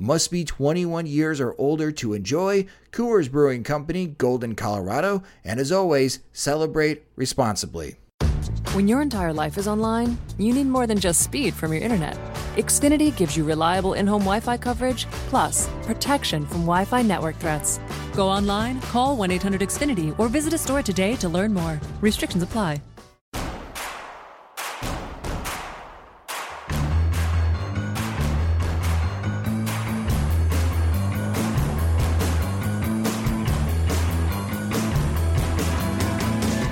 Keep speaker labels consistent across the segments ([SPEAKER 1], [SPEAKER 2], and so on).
[SPEAKER 1] Must be 21 years or older to enjoy. Coors Brewing Company, Golden, Colorado. And as always, celebrate responsibly.
[SPEAKER 2] When your entire life is online, you need more than just speed from your internet. Xfinity gives you reliable in home Wi Fi coverage, plus protection from Wi Fi network threats. Go online, call 1 800 Xfinity, or visit a store today to learn more. Restrictions apply.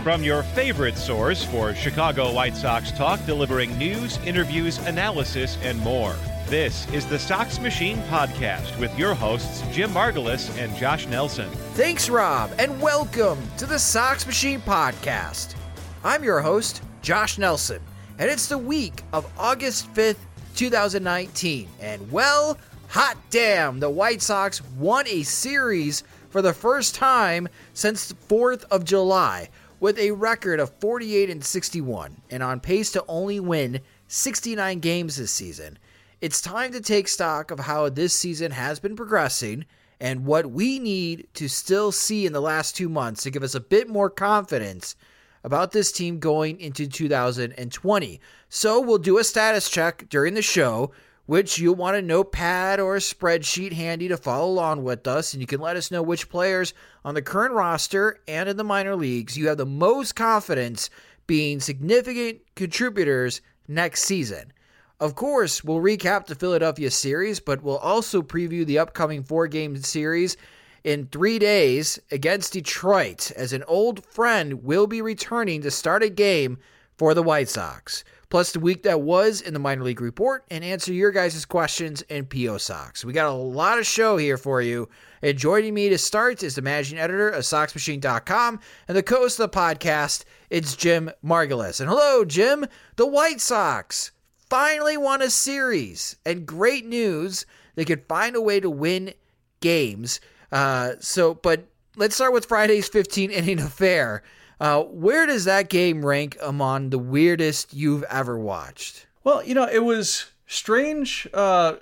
[SPEAKER 3] From your favorite source for Chicago White Sox talk, delivering news, interviews, analysis, and more. This is the Sox Machine Podcast with your hosts, Jim Margalus and Josh Nelson.
[SPEAKER 1] Thanks, Rob, and welcome to the Sox Machine Podcast. I'm your host, Josh Nelson, and it's the week of August 5th, 2019. And well, hot damn, the White Sox won a series for the first time since the 4th of July with a record of 48 and 61 and on pace to only win 69 games this season. It's time to take stock of how this season has been progressing and what we need to still see in the last two months to give us a bit more confidence about this team going into 2020. So we'll do a status check during the show which you'll want a notepad or a spreadsheet handy to follow along with us. And you can let us know which players on the current roster and in the minor leagues you have the most confidence being significant contributors next season. Of course, we'll recap the Philadelphia series, but we'll also preview the upcoming four game series in three days against Detroit, as an old friend will be returning to start a game for the White Sox plus the week that was in the minor league report, and answer your guys' questions in PO Sox. We got a lot of show here for you. And joining me to start is the managing editor of SoxMachine.com and the co-host of the podcast. It's Jim Margalus. And hello, Jim. The White Sox finally won a series, and great news. They could find a way to win games. Uh, so, but let's start with Friday's 15 inning affair. Uh, where does that game rank among the weirdest you've ever watched?
[SPEAKER 4] Well, you know, it was strange, uh,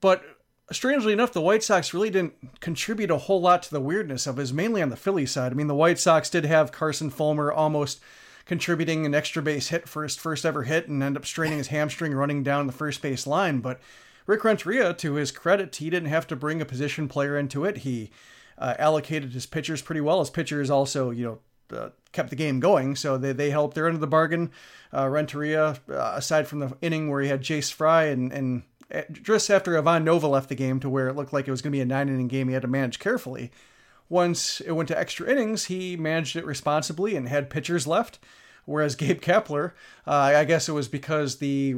[SPEAKER 4] but strangely enough, the White Sox really didn't contribute a whole lot to the weirdness of it. mainly on the Philly side. I mean, the White Sox did have Carson Fulmer almost contributing an extra base hit for his first ever hit and end up straining his hamstring running down the first base line. But Rick Renteria, to his credit, he didn't have to bring a position player into it. He uh, allocated his pitchers pretty well. His pitchers also, you know, uh, kept the game going. So they, they helped their end of the bargain. Uh, Renteria, uh, aside from the inning where he had Jace Fry and, and uh, just after Ivan Nova left the game to where it looked like it was going to be a nine inning game, he had to manage carefully. Once it went to extra innings, he managed it responsibly and had pitchers left. Whereas Gabe Kapler, uh, I guess it was because the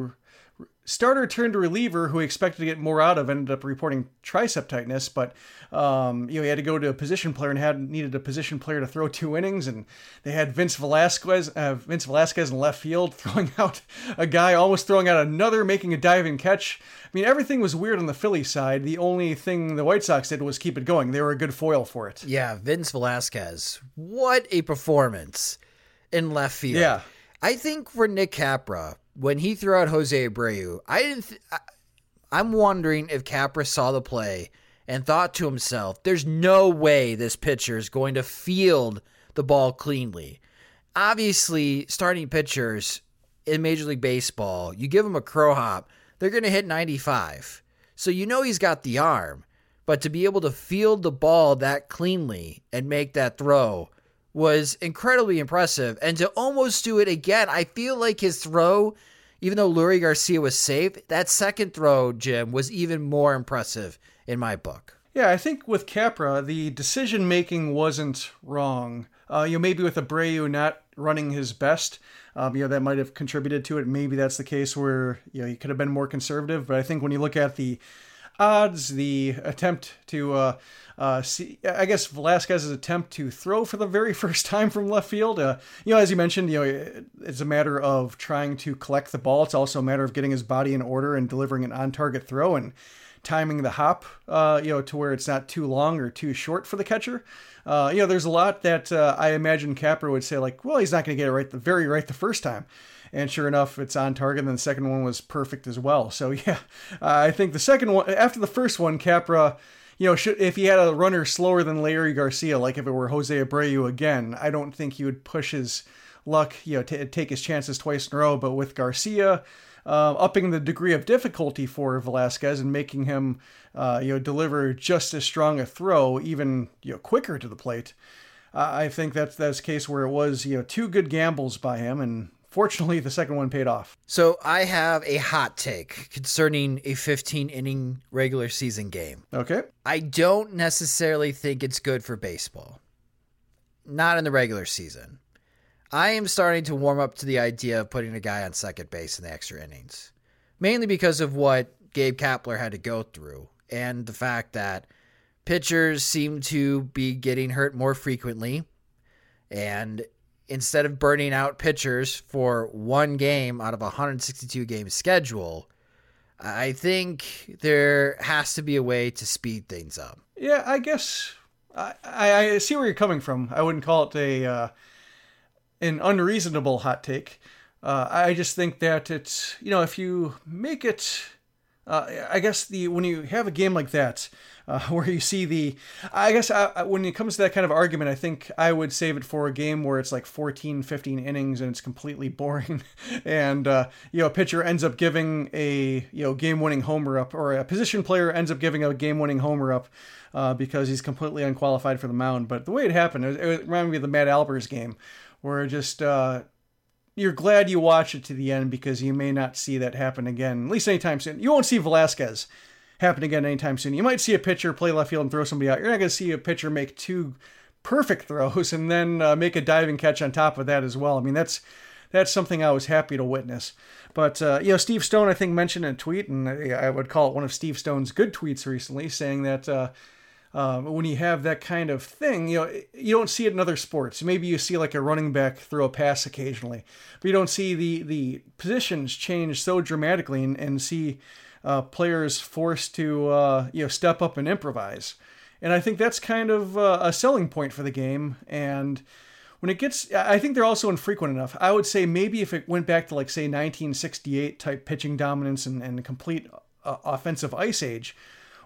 [SPEAKER 4] starter turned to reliever who he expected to get more out of ended up reporting tricep tightness but um, you know he had to go to a position player and had needed a position player to throw two innings and they had Vince Velasquez uh, Vince Velasquez in left field throwing out a guy almost throwing out another making a diving catch. I mean everything was weird on the Philly side. The only thing the White Sox did was keep it going. They were a good foil for it.
[SPEAKER 1] Yeah Vince Velasquez. What a performance in left field.
[SPEAKER 4] Yeah.
[SPEAKER 1] I think for Nick Capra when he threw out Jose Abreu, I didn't. Th- I, am wondering if Capra saw the play and thought to himself, "There's no way this pitcher is going to field the ball cleanly." obviously, starting pitchers in Major League Baseball, you give them a crow hop, they're going to hit 95. So you know he's got the arm, but to be able to field the ball that cleanly and make that throw was incredibly impressive. And to almost do it again, I feel like his throw, even though Leury Garcia was safe, that second throw, Jim, was even more impressive in my book.
[SPEAKER 4] Yeah, I think with Capra, the decision making wasn't wrong. Uh, you know, maybe with Abreu not running his best, um, you know, that might have contributed to it. Maybe that's the case where you know he could have been more conservative. But I think when you look at the odds, the attempt to uh, uh, see, I guess Velasquez's attempt to throw for the very first time from left field. Uh, you know, as you mentioned, you know, it's a matter of trying to collect the ball. It's also a matter of getting his body in order and delivering an on-target throw and timing the hop, uh, you know, to where it's not too long or too short for the catcher. Uh, you know, there's a lot that uh, I imagine Capra would say, like, well, he's not going to get it right the very right the first time. And sure enough, it's on target. And the second one was perfect as well. So yeah, I think the second one after the first one, Capra you know, should, if he had a runner slower than Leury Garcia, like if it were Jose Abreu again, I don't think he would push his luck, you know, t- take his chances twice in a row. But with Garcia, uh, upping the degree of difficulty for Velasquez and making him, uh, you know, deliver just as strong a throw, even you know, quicker to the plate. Uh, I think that's that's a case where it was you know two good gambles by him, and Fortunately, the second one paid off.
[SPEAKER 1] So I have a hot take concerning a 15 inning regular season game.
[SPEAKER 4] Okay.
[SPEAKER 1] I don't necessarily think it's good for baseball. Not in the regular season. I am starting to warm up to the idea of putting a guy on second base in the extra innings. Mainly because of what Gabe Kapler had to go through and the fact that pitchers seem to be getting hurt more frequently. And instead of burning out pitchers for one game out of a 162 game schedule, I think there has to be a way to speed things up.
[SPEAKER 4] Yeah, I guess I, I see where you're coming from. I wouldn't call it a uh, an unreasonable hot take. Uh, I just think that it's you know if you make it, uh, I guess the when you have a game like that, uh, where you see the. I guess I, uh, when it comes to that kind of argument, I think I would save it for a game where it's like 14, 15 innings and it's completely boring, and uh, you know a pitcher ends up giving a you know game-winning homer up, or a position player ends up giving a game-winning homer up. Uh, because he's completely unqualified for the mound. But the way it happened, it, it reminded me of the Matt Albers game, where just uh, you're glad you watch it to the end because you may not see that happen again, at least anytime soon. You won't see Velasquez happen again anytime soon. You might see a pitcher play left field and throw somebody out. You're not going to see a pitcher make two perfect throws and then uh, make a diving catch on top of that as well. I mean, that's that's something I was happy to witness. But uh, you know, Steve Stone, I think, mentioned in a tweet, and I would call it one of Steve Stone's good tweets recently, saying that. Uh, uh, when you have that kind of thing, you know, you don't see it in other sports. Maybe you see like a running back throw a pass occasionally, but you don't see the the positions change so dramatically and, and see uh, players forced to uh, you know step up and improvise. And I think that's kind of uh, a selling point for the game. And when it gets, I think they're also infrequent enough. I would say maybe if it went back to like say 1968 type pitching dominance and, and complete uh, offensive ice age,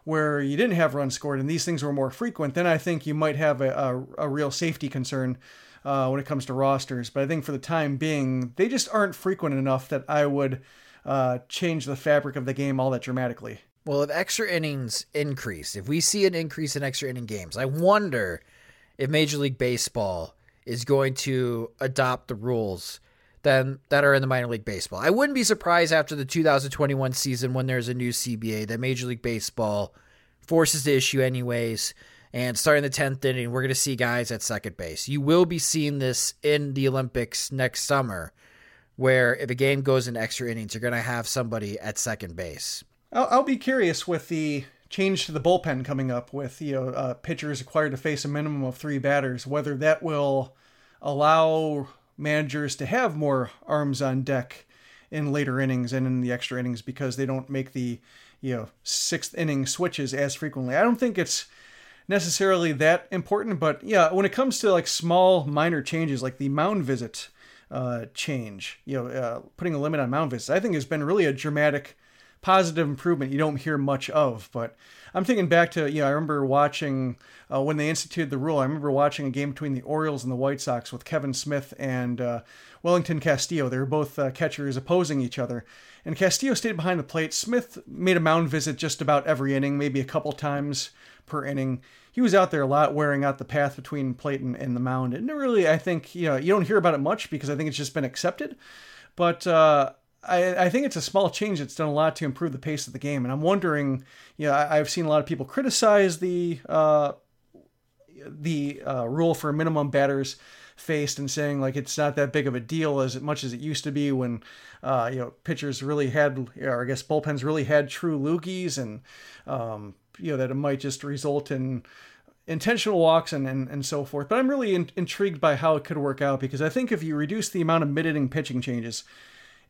[SPEAKER 4] where you didn't have runs scored and these things were more frequent, then I think you might have a, a, a real safety concern uh, when it comes to rosters. But I think for the time being, they just aren't frequent enough that I would uh, change the fabric of the game all that dramatically.
[SPEAKER 1] Well, if extra innings increase, if we see an increase in extra inning games, I wonder if Major League Baseball is going to adopt the rules then that are in the minor league baseball. I wouldn't be surprised after the 2021 season when there's a new CBA that Major League Baseball forces the issue anyways. And starting the 10th inning, we're going to see guys at second base. You will be seeing this in the Olympics next summer where if a game goes in extra innings, you're going to have somebody at second base.
[SPEAKER 4] I'll, I'll, be curious with the change to the bullpen coming up with you know uh, pitchers required to face a minimum of three batters, whether that will allow managers to have more arms on deck in later innings and in the extra innings because they don't make the you know sixth inning switches as frequently. I don't think it's necessarily that important, but yeah, when it comes to like small minor changes like the mound visit uh, change. You know, uh, putting a limit on mound visits, I think has been really a dramatic positive improvement you don't hear much of. But I'm thinking back to, you know, I remember watching uh, when they instituted the rule. I remember watching a game between the Orioles and the White Sox with Kevan Smith and uh, Wellington Castillo. They were both uh, catchers opposing each other. And Castillo stayed behind the plate. Smith made a mound visit just about every inning, maybe a couple times per inning. He was out there a lot, wearing out the path between plate and, and the mound. And really, I think you know you don't hear about it much because I think it's just been accepted. But uh, I, I, think it's a small change that's done a lot to improve the pace of the game. And I'm wondering, you know, I, have seen a lot of people criticize the uh, the uh, rule for minimum batters faced and saying like it's not that big of a deal as much as it used to be when uh, you know pitchers really had or I guess bullpens really had true loogies and um, you know that it might just result in intentional walks and, and, and so forth. But I'm really in, intrigued by how it could work out because I think if you reduce the amount of mid-inning pitching changes,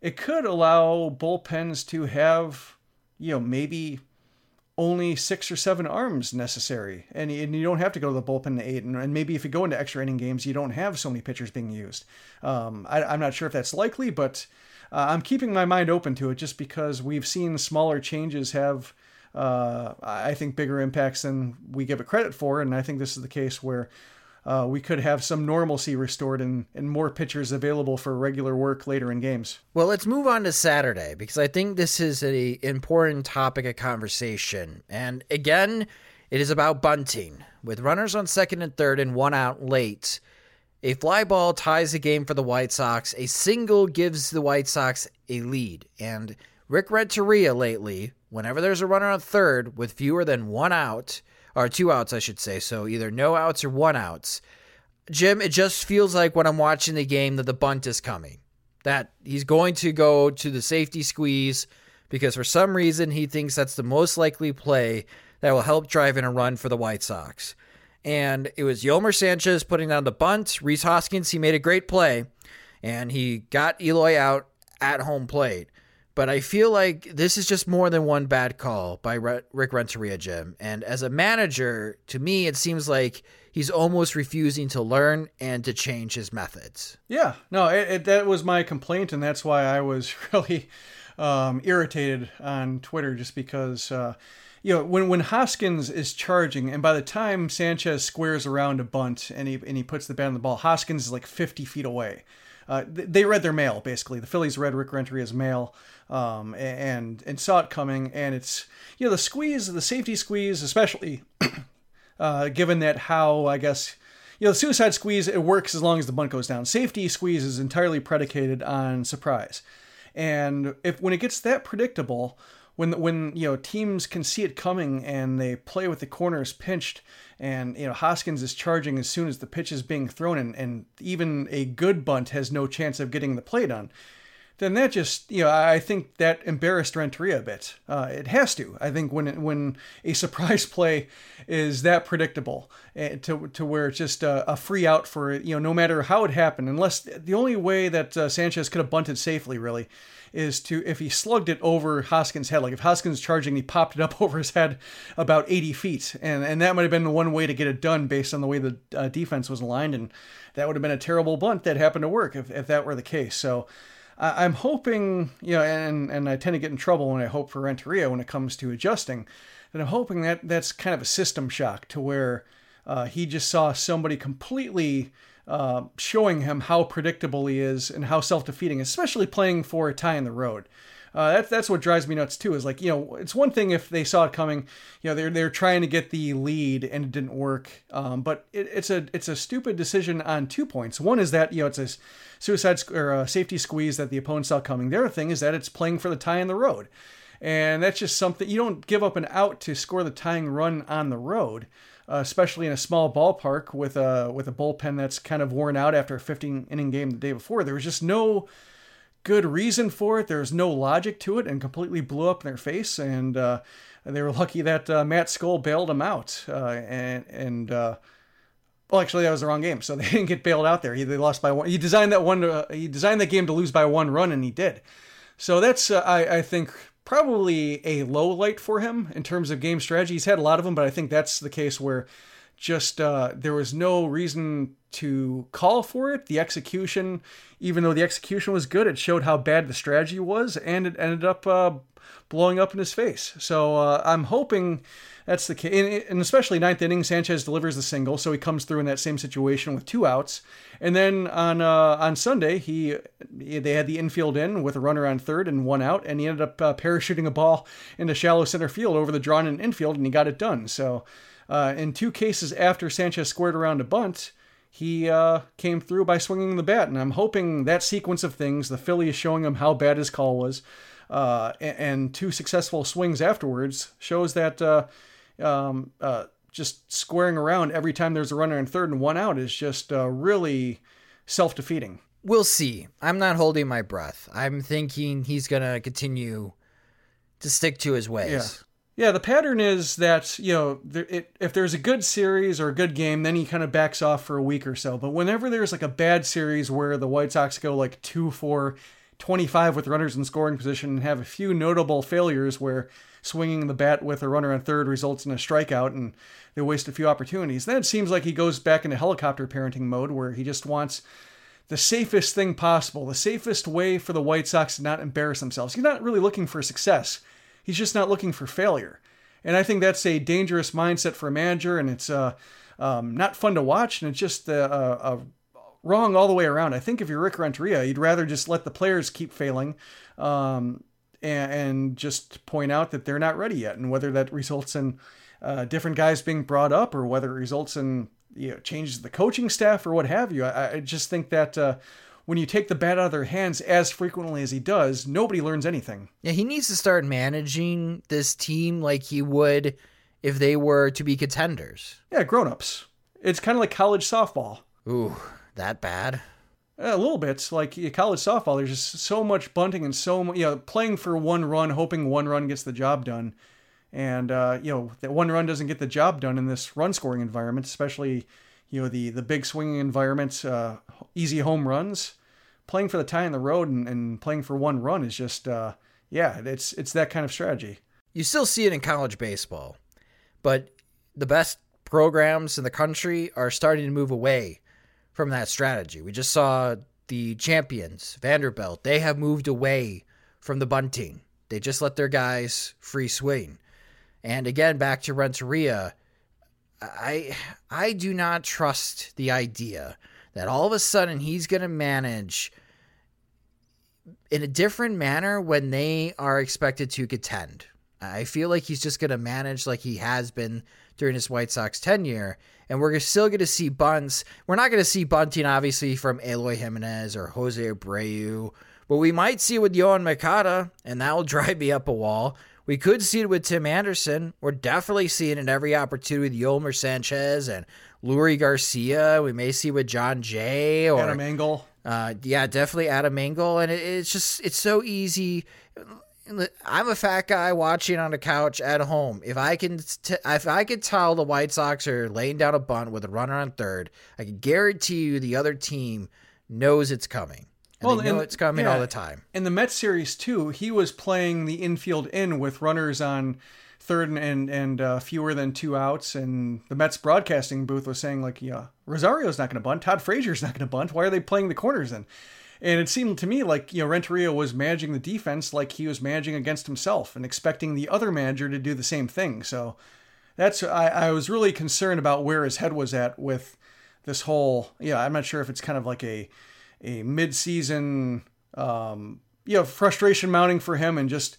[SPEAKER 4] it could allow bullpens to have you know maybe only six or seven arms necessary, and, and you don't have to go to the bullpen to eight. And, and maybe if you go into extra inning games, you don't have so many pitchers being used. Um, I, am not sure if that's likely, but uh, I'm keeping my mind open to it just because we've seen smaller changes have, uh, I think, bigger impacts than we give it credit for. And I think this is the case where uh, we could have some normalcy restored and, and more pitchers available for regular work later in games.
[SPEAKER 1] Well, let's move on to Saturday because I think this is an important topic of conversation. And again, it is about bunting. With runners on second and third and one out late, a fly ball ties the game for the White Sox. A single gives the White Sox a lead. And Rick Renteria lately, whenever there's a runner on third with fewer than one out, or two outs, I should say. So either no outs or one outs. Jim, it just feels like when I'm watching the game that the bunt is coming. That he's going to go to the safety squeeze because for some reason he thinks that's the most likely play that will help drive in a run for the White Sox. And it was Yolmer Sanchez putting down the bunt. Rhys Hoskins, he made a great play and he got Eloy out at home plate. But I feel like this is just more than one bad call by Rick Renteria, Jim. And as a manager, to me, it seems like he's almost refusing to learn and to change his methods.
[SPEAKER 4] Yeah, no, it, it, that was my complaint, and that's why I was really um, irritated on Twitter, just because. Uh, you know, when when Hoskins is charging, and by the time Sanchez squares around a bunt and he and he puts the bat on the ball, Hoskins is like 50 feet away. Uh, they read their mail basically. The Phillies read Rick Renteria's mail um, and and saw it coming. And it's you know the squeeze, the safety squeeze, especially uh, given that how I guess you know the suicide squeeze it works as long as the bunt goes down. Safety squeeze is entirely predicated on surprise, and if when it gets that predictable. When, when you know teams can see it coming and they play with the corners pinched and you know Hoskins is charging as soon as the pitch is being thrown and, and even a good bunt has no chance of getting the play done then that just you know I think that embarrassed Renteria a bit. Uh, it has to. I think when when a surprise play is that predictable uh, to to where it's just a, a, free out for you know no matter how it happened, unless the only way that uh, Sanchez could have bunted safely really is to if he slugged it over Hoskins' head, like if Hoskins charging, he popped it up over his head about 80 feet, and and that might have been the one way to get it done based on the way the uh, defense was aligned, and that would have been a terrible bunt that happened to work if if that were the case. So. I'm hoping, you know, and and I tend to get in trouble when I hope for Renteria when it comes to adjusting. That I'm hoping that that's kind of a system shock to where uh, he just saw somebody completely uh, showing him how predictable he is and how self-defeating, especially playing for a tie in the road. Uh, that's that's what drives me nuts too. Is like you know, it's one thing if they saw it coming, you know, they're they're trying to get the lead and it didn't work. Um, but it, it's a it's a stupid decision on two points. One is that you know it's a suicide or a safety squeeze that the opponent saw coming. The other thing is that it's playing for the tie in the road, and that's just something you don't give up an out to score the tying run on the road. Uh, especially in a small ballpark with a with a bullpen that's kind of worn out after a 15 inning game the day before. There was just no good reason for it. There's no logic to it, and completely blew up in their face. And uh, they were lucky that uh, Matt Skole bailed them out. Uh, and and uh, well, actually, that was the wrong game, so they didn't get bailed out there. He they lost by one. He designed that one. Uh, he designed that game to lose by one run, and he did. So that's uh, I I think probably a low light for him in terms of game strategy. He's had a lot of them, but I think that's the case where just uh, there was no reason to call for it. The execution, even though the execution was good, it showed how bad the strategy was, and it ended up uh, blowing up in his face. So uh, I'm hoping that's the case. And especially ninth inning, Sanchez delivers the single, so he comes through in that same situation with two outs. And then on uh, on Sunday, he they had the infield in with a runner on third and one out, and he ended up uh, parachuting a ball into shallow center field over the drawn in infield, and he got it done. So uh, in two cases after Sanchez squared around a bunt, he uh, came through by swinging the bat. And I'm hoping that sequence of things, the Phillies showing him how bad his call was, uh, and, and, two successful swings afterwards, shows that uh, um, uh, just squaring around every time there's a runner in third and one out is just uh, really self defeating.
[SPEAKER 1] We'll see. I'm not holding my breath. I'm thinking he's going to continue to stick to his ways.
[SPEAKER 4] Yeah. Yeah, the pattern is that you know there, it, if there's a good series or a good game, then he kind of backs off for a week or so. But whenever there's like a bad series where the White Sox go like two for 25 with runners in scoring position and have a few notable failures where swinging the bat with a runner on third results in a strikeout and they waste a few opportunities, then it seems like he goes back into helicopter parenting mode where he just wants the safest thing possible, the safest way for the White Sox to not embarrass themselves. He's not really looking for success He's just not looking for failure. And I think that's a dangerous mindset for a manager, and it's uh, um, not fun to watch, and it's just uh, uh, wrong all the way around. I think if you're Rick Renteria, you'd rather just let the players keep failing um, and, and, just point out that they're not ready yet, and whether that results in uh, different guys being brought up or whether it results in you know, changes to the coaching staff or what have you. I, I just think that uh, when you take the bat out of their hands as frequently as he does, nobody learns anything.
[SPEAKER 1] Yeah, he needs to start managing this team like he would if they were to be contenders.
[SPEAKER 4] Yeah, grown-ups. It's kind of like college softball.
[SPEAKER 1] Ooh, that bad?
[SPEAKER 4] A little bit. Like college softball, there's just so much bunting and so much, you know, playing for one run, hoping one run gets the job done. And, uh, you know, that one run doesn't get the job done in this run scoring environment, especially you know the the big swinging environment, uh, easy home runs. Playing for the tie in the road and, and playing for one run is just uh, yeah, it's it's that kind of strategy.
[SPEAKER 1] You still see it in college baseball, but the best programs in the country are starting to move away from that strategy. We just saw the champions, Vanderbilt, they have moved away from the bunting. They just let their guys free swing. And again, back to Renteria, I I do not trust the idea that all of a sudden he's going to manage in a different manner when they are expected to contend. I feel like he's just going to manage like he has been during his White Sox tenure, and we're still going to see bunts. We're not going to see bunting, obviously, from Eloy Jimenez or Jose Abreu, but we might see it with Yoan Moncada, and that will drive me up a wall. We could see it with Tim Anderson. We're definitely seeing it every opportunity with Yolmer Sanchez and Leury Garcia. We may see with Jon Jay or
[SPEAKER 4] Adam Engel.
[SPEAKER 1] Uh, yeah, definitely Adam Engel. And it, it's just it's so easy. I'm a fat guy watching on a couch at home. If I can, t- if I could tell the White Sox are laying down a bunt with a runner on third, I can guarantee you the other team knows it's coming. And well, they know it's coming yeah, all the time.
[SPEAKER 4] In the Mets series too, he was playing the infield in with runners on third and and, and uh, fewer than two outs, and the Mets broadcasting booth was saying like, yeah, Rosario's not going to bunt, Todd Frazier's not going to bunt. Why are they playing the corners then? And it seemed to me like you know Renteria was managing the defense like he was managing against himself and expecting the other manager to do the same thing. So that's I, I was really concerned about where his head was at with this whole. Yeah, I'm not sure if it's kind of like a a mid-season um, you know frustration mounting for him and just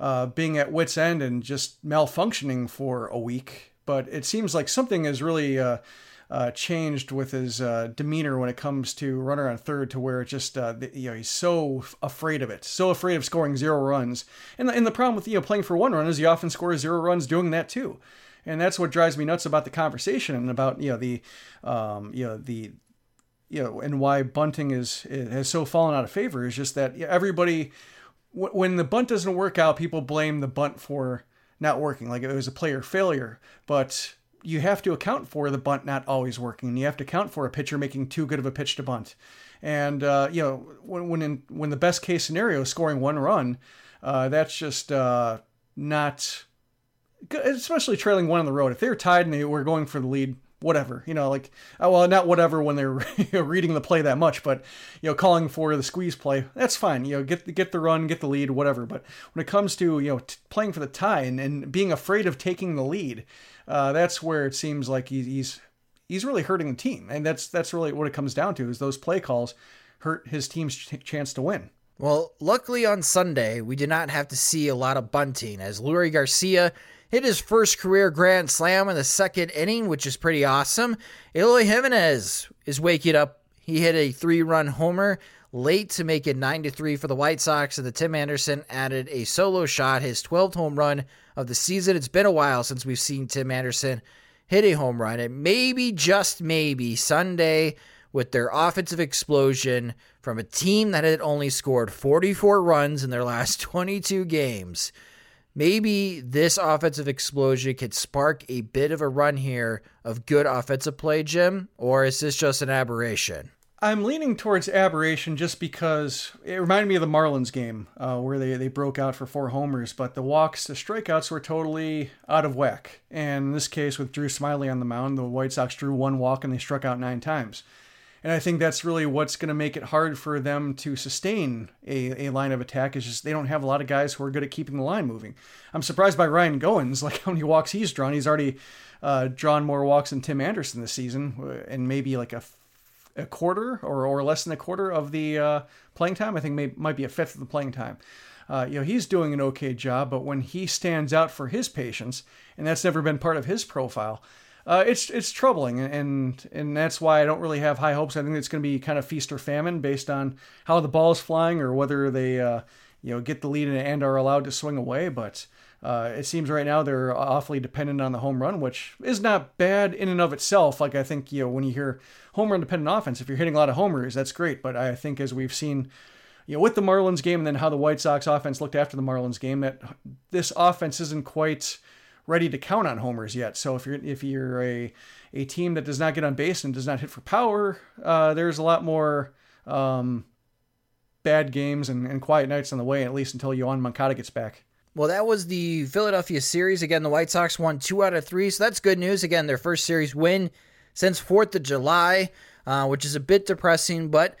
[SPEAKER 4] uh, being at wits end and just malfunctioning for a week. But it seems like something is really uh, uh, changed with his uh, demeanor when it comes to runner on third, to where it just uh, you know he's so afraid of it, so afraid of scoring zero runs. And the, and the problem with you know playing for one run is he often scores zero runs doing that too and that's what drives me nuts about the conversation and about you know the um, you know the you know, and why bunting is has so fallen out of favor is just that everybody, when the bunt doesn't work out, people blame the bunt for not working, like it was a player failure. But you have to account for the bunt not always working. And you have to account for a pitcher making too good of a pitch to bunt. And uh, you know, when when in, when the best case scenario is scoring one run, uh, that's just uh, not, especially trailing one on the road. If they're tied and they were going for the lead whatever, you know, like, uh, well, not whatever when they're reading the play that much, but, you know, calling for the squeeze play, that's fine. You know, get, get the run, get the lead, whatever. But when it comes to, you know, t- playing for the tie and, and being afraid of taking the lead, uh, that's where it seems like he, he's, he's really hurting the team. And that's, that's really what it comes down to is those play calls hurt his team's ch- chance to win.
[SPEAKER 1] Well, luckily on Sunday, we did not have to see a lot of bunting as Leury Garcia hit his first career grand slam in the second inning, which is pretty awesome. Eloy Jimenez is waking up. He hit a three run homer late to make it 9 to 3 for the White Sox, and the Tim Anderson added a solo shot, his 12th home run of the season. It's been a while since we've seen Tim Anderson hit a home run, and maybe, just maybe, Sunday with their offensive explosion from a team that had only scored 44 runs in their last 22 games maybe this offensive explosion could spark a bit of a run here of good offensive play, Jim, or is this just an aberration?
[SPEAKER 4] I'm leaning towards aberration just because it reminded me of the Marlins game uh, where they, they broke out for four homers, but the walks, the strikeouts were totally out of whack. And in this case, with Drew Smyly on the mound, the White Sox drew one walk and they struck out nine times. And I think that's really what's going to make it hard for them to sustain a, a line of attack is just they don't have a lot of guys who are good at keeping the line moving. I'm surprised by Ryan Goins, like how many walks he's drawn. He's already uh, drawn more walks than Tim Anderson this season, uh, and maybe like a, a quarter or, or less than a quarter of the uh, playing time. I think may, might be a fifth of the playing time. Uh, you know, he's doing an okay job, but when he stands out for his patience, and that's never been part of his profile, uh, it's it's troubling, and and that's why I don't really have high hopes. I think it's going to be kind of feast or famine based on how the ball is flying or whether they uh, you know get the lead and are allowed to swing away. But uh, it seems right now they're awfully dependent on the home run, which is not bad in and of itself. Like I think you know when you hear home run dependent offense, if you're hitting a lot of homers, that's great. But I think as we've seen you know, with the Marlins game and then how the White Sox offense looked after the Marlins game, that this offense isn't quite ready to count on homers yet. So if you're if you're a a team that does not get on base and does not hit for power, uh, there's a lot more um, bad games and, and quiet nights on the way, at least until Yoan Moncada gets back.
[SPEAKER 1] Well, that was the Philadelphia series. Again, the White Sox won two out of three, so that's good news. Again, their first series win since 4th of July, uh, which is a bit depressing, but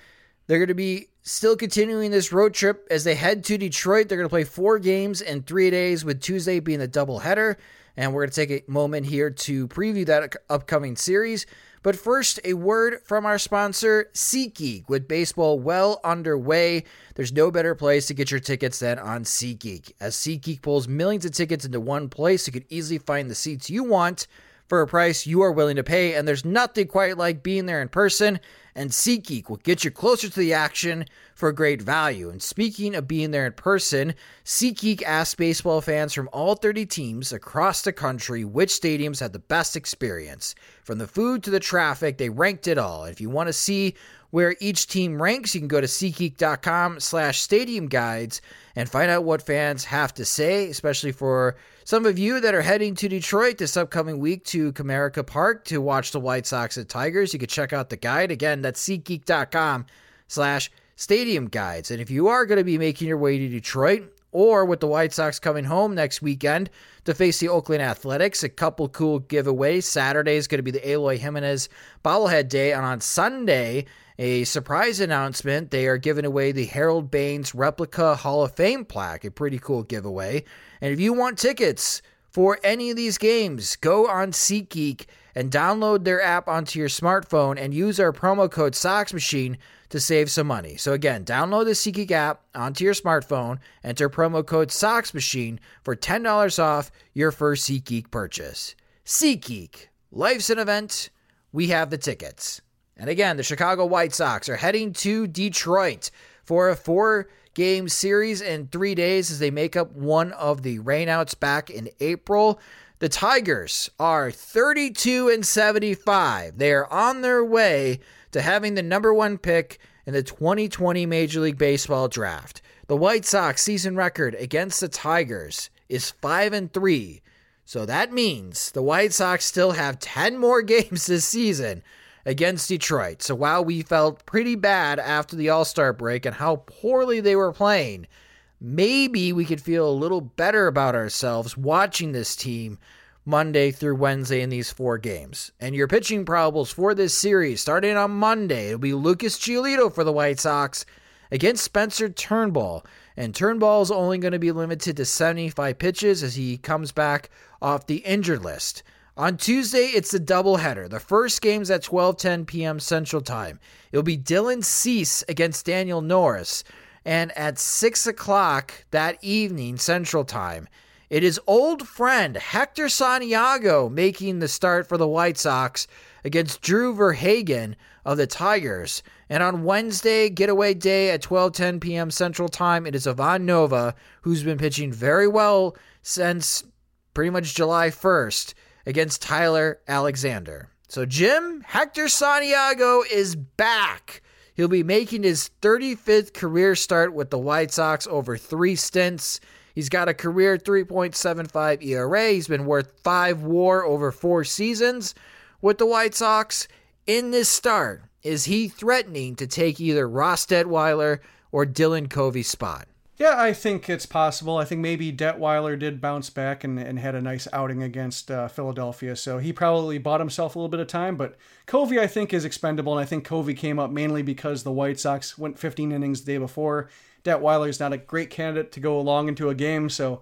[SPEAKER 1] they're going to be still continuing this road trip as they head to Detroit. They're going to play four games in three days, with Tuesday being the doubleheader. And we're going to take a moment here to preview that upcoming series. But first, a word from our sponsor, SeatGeek. With baseball well underway, there's no better place to get your tickets than on SeatGeek. As SeatGeek pulls millions of tickets into one place, you can easily find the seats you want for a price you are willing to pay. And there's nothing quite like being there in person and SeatGeek will get you closer to the action for a great value. And speaking of being there in person, SeatGeek asked baseball fans from all 30 teams across the country which stadiums had the best experience. From the food to the traffic, they ranked it all. And if you want to see where each team ranks, you can go to SeatGeek.com slash stadium guides and find out what fans have to say, especially for some of you that are heading to Detroit this upcoming week to Comerica Park to watch the White Sox and Tigers. You can check out the guide. Again, that's SeatGeek.com slash stadium guides. And if you are going to be making your way to Detroit, or with the White Sox coming home next weekend to face the Oakland Athletics. A couple cool giveaways. Saturday is going to be the Eloy Jimenez bobblehead day, and on Sunday, a surprise announcement. They are giving away the Harold Baines replica Hall of Fame plaque, a pretty cool giveaway. And if you want tickets for any of these games, go on SeatGeek and download their app onto your smartphone and use our promo code Sox Machine to save some money. So again, download the SeatGeek app onto your smartphone, enter promo code Sox Machine for $10 off your first SeatGeek purchase. SeatGeek, life's an event. We have the tickets. And again, the Chicago White Sox are heading to Detroit for a four game series in three days as they make up one of the rainouts back in April. The Tigers are 32 and 75. They are on their way to having the number one pick in the 2020 Major League Baseball draft. The White Sox season record against the Tigers is 5 and 3. So that means the White Sox still have 10 more games this season against Detroit. So while we felt pretty bad after the All Star break and how poorly they were playing, maybe we could feel a little better about ourselves watching this team Monday through Wednesday in these four games. And your pitching probables for this series, starting on Monday, it'll be Lucas Giolito for the White Sox against Spencer Turnbull. And Turnbull is only going to be limited to 75 pitches as he comes back off the injured list. On Tuesday, it's the doubleheader. The first game's at 12:10 p.m. Central Time. It'll be Dylan Cease against Daniel Norris, and at six o'clock that evening Central Time, it is old friend Hector Santiago making the start for the White Sox against Drew Verhagen of the Tigers. And on Wednesday, getaway day at 12:10 p.m. Central Time, it is Ivan Nova, who's been pitching very well since pretty much July 1st against Tyler Alexander. So Jim Hector Santiago is back. He'll be making his 35th career start with the White Sox over three stints. He's got a career 3.75 ERA. He's been worth five WAR over four seasons with the White Sox. In this start, is he threatening to take either Ross Detwiler or Dylan Covey's spot?
[SPEAKER 4] Yeah, I think it's possible. I think maybe Detwiler did bounce back and, and had a nice outing against uh, Philadelphia, so he probably bought himself a little bit of time. But Covey, I think, is expendable, and I think Covey came up mainly because the White Sox went 15 innings the day before. Detwiler is not a great candidate to go along into a game, so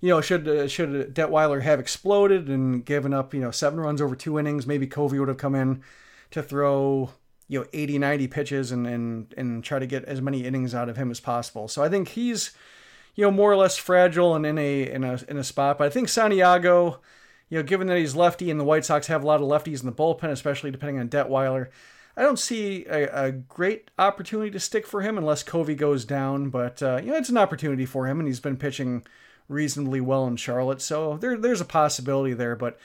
[SPEAKER 4] you know, should uh, should Detwiler have exploded and given up, you know, seven runs over two innings, maybe Covey would have come in to throw you know 80 90 pitches and and and try to get as many innings out of him as possible. So i think he's you know more or less fragile and in a in a in a spot. But i think santiago you know given that he's lefty and the white sox have a lot of lefties in the bullpen especially depending on detwiler i don't see a, a great opportunity to stick for him unless covey goes down. But uh, you know it's an opportunity for him and he's been pitching reasonably well in charlotte. So there there's a possibility there. But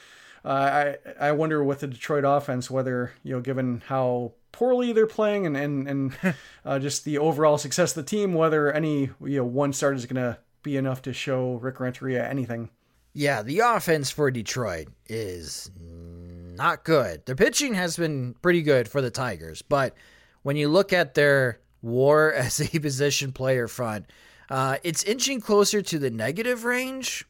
[SPEAKER 4] uh, I I wonder with the Detroit offense whether you know given how poorly they're playing and and and uh, just the overall success of the team, whether any you know one start is going to be enough to show Rick Renteria anything.
[SPEAKER 1] Yeah, the offense for Detroit is not good. Their pitching has been pretty good for the Tigers, but when you look at their WAR as a position player front, uh, it's inching closer to the negative range.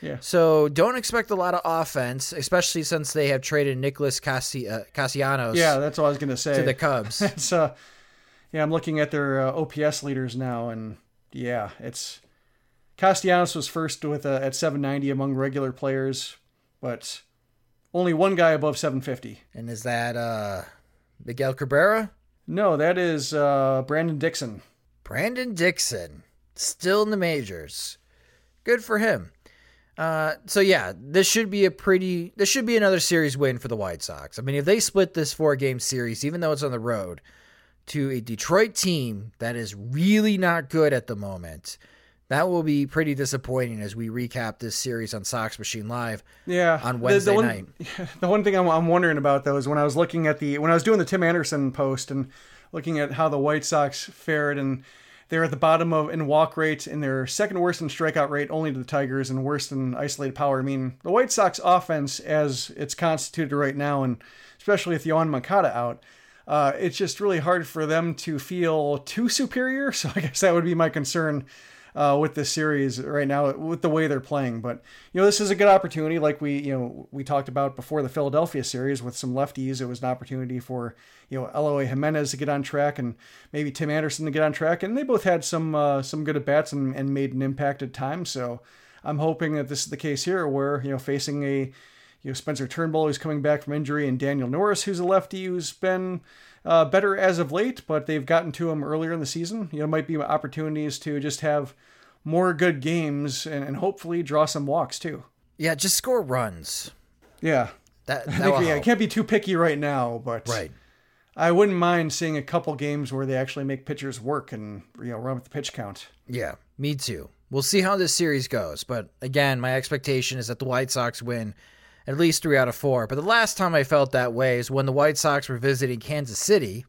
[SPEAKER 4] Yeah.
[SPEAKER 1] So don't expect a lot of offense, especially since they have traded Nicholas Cassi- uh, Castellanos.
[SPEAKER 4] Yeah, that's what I was going to say.
[SPEAKER 1] To the Cubs.
[SPEAKER 4] it's uh, yeah, I'm looking at their uh, OPS leaders now, and yeah, it's Castellanos was first with uh, at 790 among regular players, but only one guy above 750.
[SPEAKER 1] And is that uh, Miguel Cabrera?
[SPEAKER 4] No, that is uh, Brandon Dixon.
[SPEAKER 1] Brandon Dixon, still in the majors. Good for him. Uh, so yeah, this should be a pretty. This should be another series win for the White Sox. I mean, if they split this four game series, even though it's on the road, to a Detroit team that is really not good at the moment, that will be pretty disappointing as we recap this series on Sox Machine Live.
[SPEAKER 4] Yeah,
[SPEAKER 1] on Wednesday
[SPEAKER 4] the, the one,
[SPEAKER 1] night.
[SPEAKER 4] The one thing I'm, I'm wondering about though is when I was looking at the when I was doing the Tim Anderson post and looking at how the White Sox fared and they're at the bottom of in walk rate and they're second worst in strikeout rate only to the Tigers and worst in isolated power. I mean, the White Sox offense as it's constituted right now, and especially with Yoan Moncada out, uh, it's just really hard for them to feel too superior. So I guess that would be my concern uh, with this series right now with the way they're playing. But you know, this is a good opportunity, like we you know we talked about before the Philadelphia series with some lefties. It was an opportunity for you know Eloy Jimenez to get on track and maybe Tim Anderson to get on track, and they both had some uh, some good at bats and, and made an impact at times. So I'm hoping that this is the case here, where you know facing a you know Spencer Turnbull who's coming back from injury and Daniel Norris who's a lefty who's been uh, better as of late, but they've gotten to him earlier in the season. You know, might be opportunities to just have more good games and, and hopefully draw some walks too.
[SPEAKER 1] Yeah, just score runs.
[SPEAKER 4] Yeah,
[SPEAKER 1] that, that
[SPEAKER 4] I think, yeah, I can't be too picky right now, but
[SPEAKER 1] right.
[SPEAKER 4] I wouldn't mind seeing a couple games where they actually make pitchers work and you know run with the pitch count.
[SPEAKER 1] Yeah, me too. We'll see how this series goes, but again, my expectation is that the White Sox win at least three out of four. But the last time I felt that way is when the White Sox were visiting Kansas City,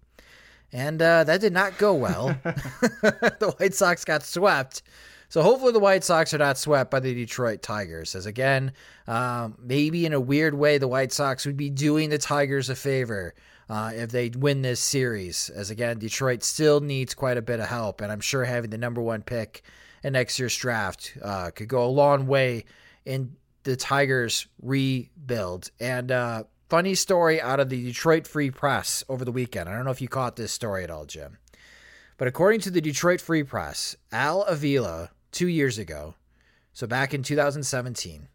[SPEAKER 1] and uh, that did not go well. the White Sox got swept. So hopefully the White Sox are not swept by the Detroit Tigers. As again, um, maybe in a weird way, the White Sox would be doing the Tigers a favor uh, if they win this series. As again, Detroit still needs quite a bit of help, and I'm sure having the number one pick in next year's draft uh, could go a long way in the Tigers rebuild. And uh, funny story out of the Detroit Free Press over the weekend. I don't know if you caught this story at all, Jim. But according to the Detroit Free Press, Al Avila, two years ago, so back in 2017,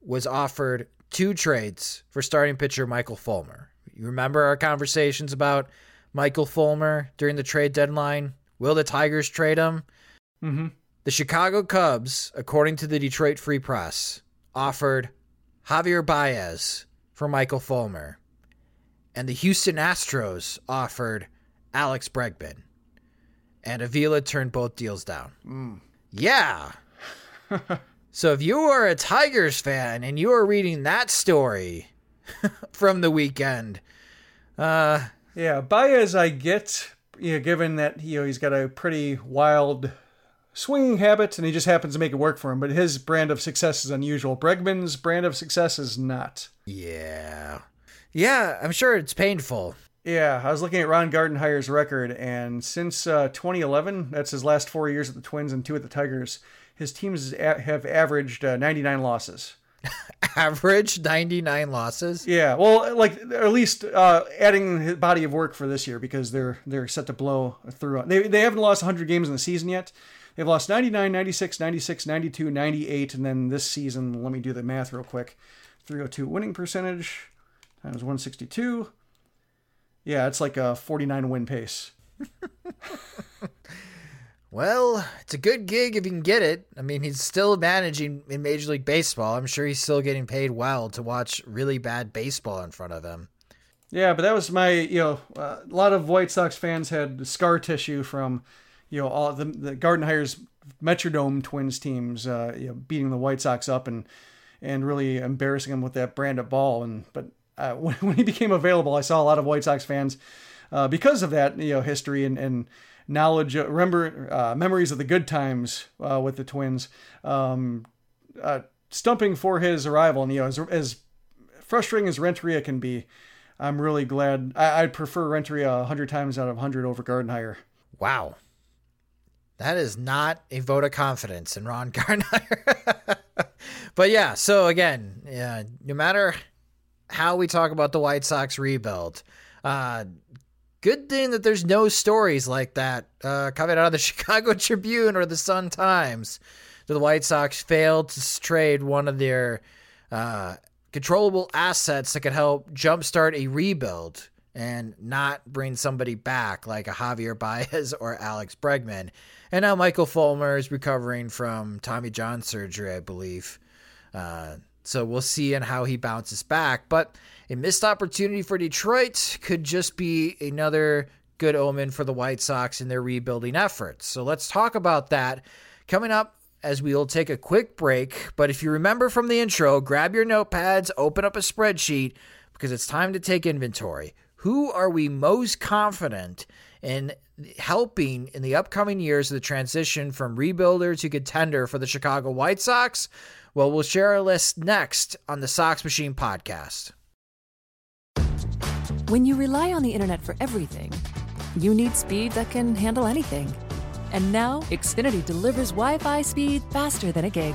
[SPEAKER 1] was offered two trades for starting pitcher Michael Fulmer. You remember our conversations about Michael Fulmer during the trade deadline? Will the Tigers trade him?
[SPEAKER 4] Mm-hmm.
[SPEAKER 1] The Chicago Cubs, according to the Detroit Free Press, offered Javier Baez for Michael Fulmer. And the Houston Astros offered Alex Bregman. And Avila turned both deals down.
[SPEAKER 4] Mm.
[SPEAKER 1] Yeah. so if you are a Tigers fan and you are reading that story from the weekend, uh,
[SPEAKER 4] yeah, Baez I get, you know, given that you know he's got a pretty wild swinging habit and he just happens to make it work for him. But his brand of success is unusual. Bregman's brand of success is not.
[SPEAKER 1] Yeah, yeah, I'm sure it's painful.
[SPEAKER 4] Yeah, I was looking at Ron Gardenhire's record, and since uh, 2011, that's his last four years at the Twins and two at the Tigers, his teams have averaged uh, 99 losses.
[SPEAKER 1] Average 99 losses?
[SPEAKER 4] Yeah, well, like at least uh, adding his body of work for this year because they're they're set to blow through. They, they haven't lost 100 games in the season yet. They've lost 99, 96, 96, 92, 98, and then this season, let me do the math real quick 302 winning percentage times 162 yeah, it's like a 49 win pace.
[SPEAKER 1] well, it's a good gig if you can get it. I mean, he's still managing in Major League Baseball. I'm sure he's still getting paid well to watch really bad baseball in front of him.
[SPEAKER 4] Yeah, but that was my, you know, uh, a lot of White Sox fans had scar tissue from, you know, all the, the Gardenhire's Metrodome Twins teams, uh, you know, beating the White Sox up and and really embarrassing them with that brand of ball. And but uh, when, when, he became available, I saw a lot of White Sox fans uh, because of that, you know, history and, and knowledge, uh, remember uh, memories of the good times uh, with the Twins, um, stumping for his arrival. And you know, as, as frustrating as Renteria can be, I'm really glad. I, would prefer Renteria hundred times out of hundred over Gardenhire.
[SPEAKER 1] Wow. That is not a vote of confidence in Ron Gardenhire. but yeah, so again, yeah, no matter how we talk about the White Sox rebuild. Uh, good thing that there's no stories like that uh, coming out of the Chicago Tribune or the Sun Times. That the White Sox failed to trade one of their uh, controllable assets that could help jumpstart a rebuild and not bring somebody back like a Javier Baez or Alex Bregman. And now Michael Fulmer is recovering from Tommy John surgery, I believe. Uh, so we'll see and how he bounces back. But a missed opportunity for Detroit could just be another good omen for the White Sox in their rebuilding efforts. So let's talk about that coming up as we will take a quick break. But if you remember from the intro, grab your notepads, open up a spreadsheet because it's time to take inventory. Who are we most confident in helping in the upcoming years of the transition from rebuilder to contender for the Chicago White Sox? Well, we'll share our list next on the Sox Machine podcast.
[SPEAKER 2] When you rely on the internet for everything, you need speed that can handle anything. And now, Xfinity delivers Wi Fi speed faster than a gig.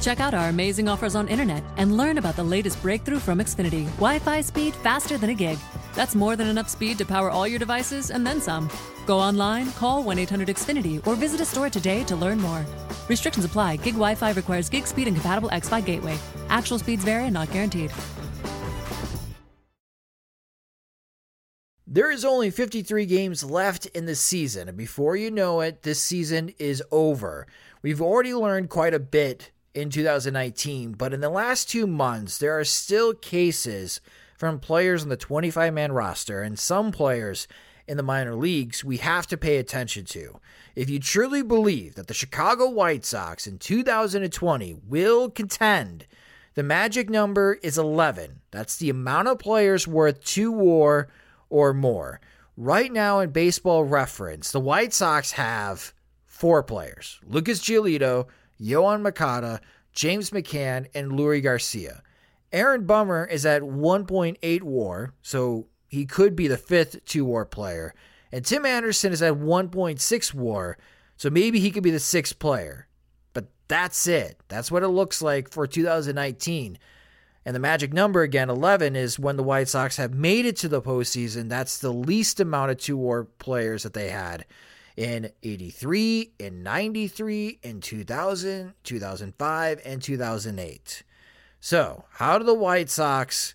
[SPEAKER 2] Check out our amazing offers on internet and learn about the latest breakthrough from Xfinity Wi Fi speed faster than a gig. That's more than enough speed to power all your devices and then some. Go online, call 1 800 Xfinity, or visit a store today to learn more. Restrictions apply. Gig Wi Fi requires gig speed and compatible X Fi gateway. Actual speeds vary and not guaranteed.
[SPEAKER 1] There is only 53 games left in the season, and before you know it, this season is over. We've already learned quite a bit in 2019, but in the last two months, there are still cases from players on the 25 man roster and some players in the minor leagues we have to pay attention to. If you truly believe that the Chicago White Sox in 2020 will contend, the magic number is 11. That's the amount of players worth two war or more. Right now in baseball reference, the White Sox have four players Lucas Giolito, Yoan Moncada, James McCann, and Leury Garcia. Aaron Bummer is at 1.8 war, so he could be the fifth two war player. And Tim Anderson is at 1.6 war, so maybe he could be the sixth player. But That's it. That's what it looks like for 2019. And the magic number again, 11, is when the White Sox have made it to the postseason. That's the least amount of two war players that they had in 83, in 93, in 2000, 2005, and 2008. So, how do the White Sox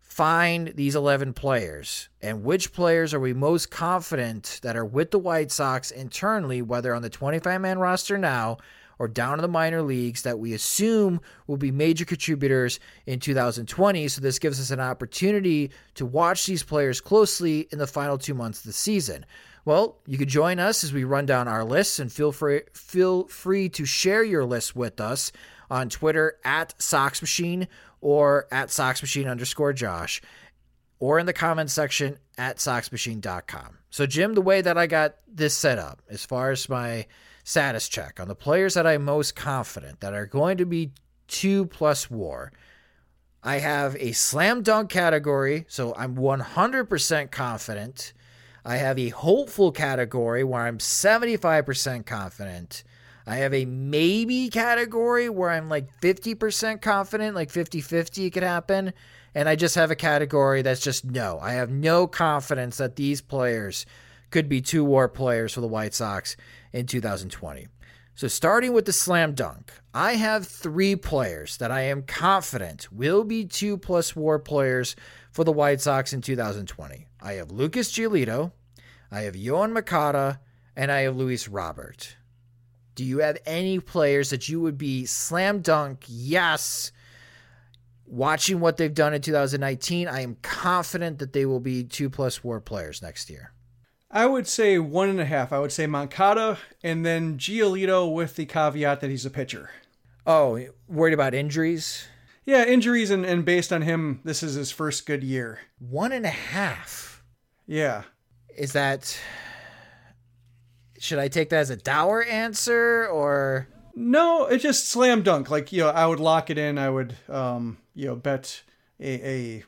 [SPEAKER 1] find these 11 players? And which players are we most confident that are with the White Sox internally, whether on the 25 man roster now or down in the minor leagues, that we assume will be major contributors in 2020? So, this gives us an opportunity to watch these players closely in the final two months of the season. Well, you could join us as we run down our lists and feel free feel free to share your list with us on Twitter at Sox Machine or at Sox Machine underscore Josh or in the comments section at SoxMachine.com. So, Jim, the way that I got this set up, as far as my status check on the players that I'm most confident that are going to be two plus war, I have a slam dunk category. So, I'm 100% confident I have a hopeful category where I'm 75% confident. I have a maybe category where I'm like 50% confident, like 50 50 it could happen. And I just have a category that's just no. I have no confidence that these players could be two war players for the White Sox in 2020. So, starting with the slam dunk, I have three players that I am confident will be two plus war players for the White Sox in 2020. I have Lucas Giolito, I have Yoan Moncada, and I have Luis Robert. Do you have any players that you would be slam dunk? Yes. Watching what they've done in 2019, I am confident that they will be two plus war players next year.
[SPEAKER 4] I would say one and a half. I would say Moncada and then Giolito with the caveat that he's a pitcher.
[SPEAKER 1] Oh, worried about injuries?
[SPEAKER 4] Yeah, injuries, and, and based on him, this is his first good year.
[SPEAKER 1] One and a half.
[SPEAKER 4] Yeah
[SPEAKER 1] is that should I take that as a dour answer or
[SPEAKER 4] no? It's just slam dunk. Like you know, I would lock it in. I would um, you know bet a, a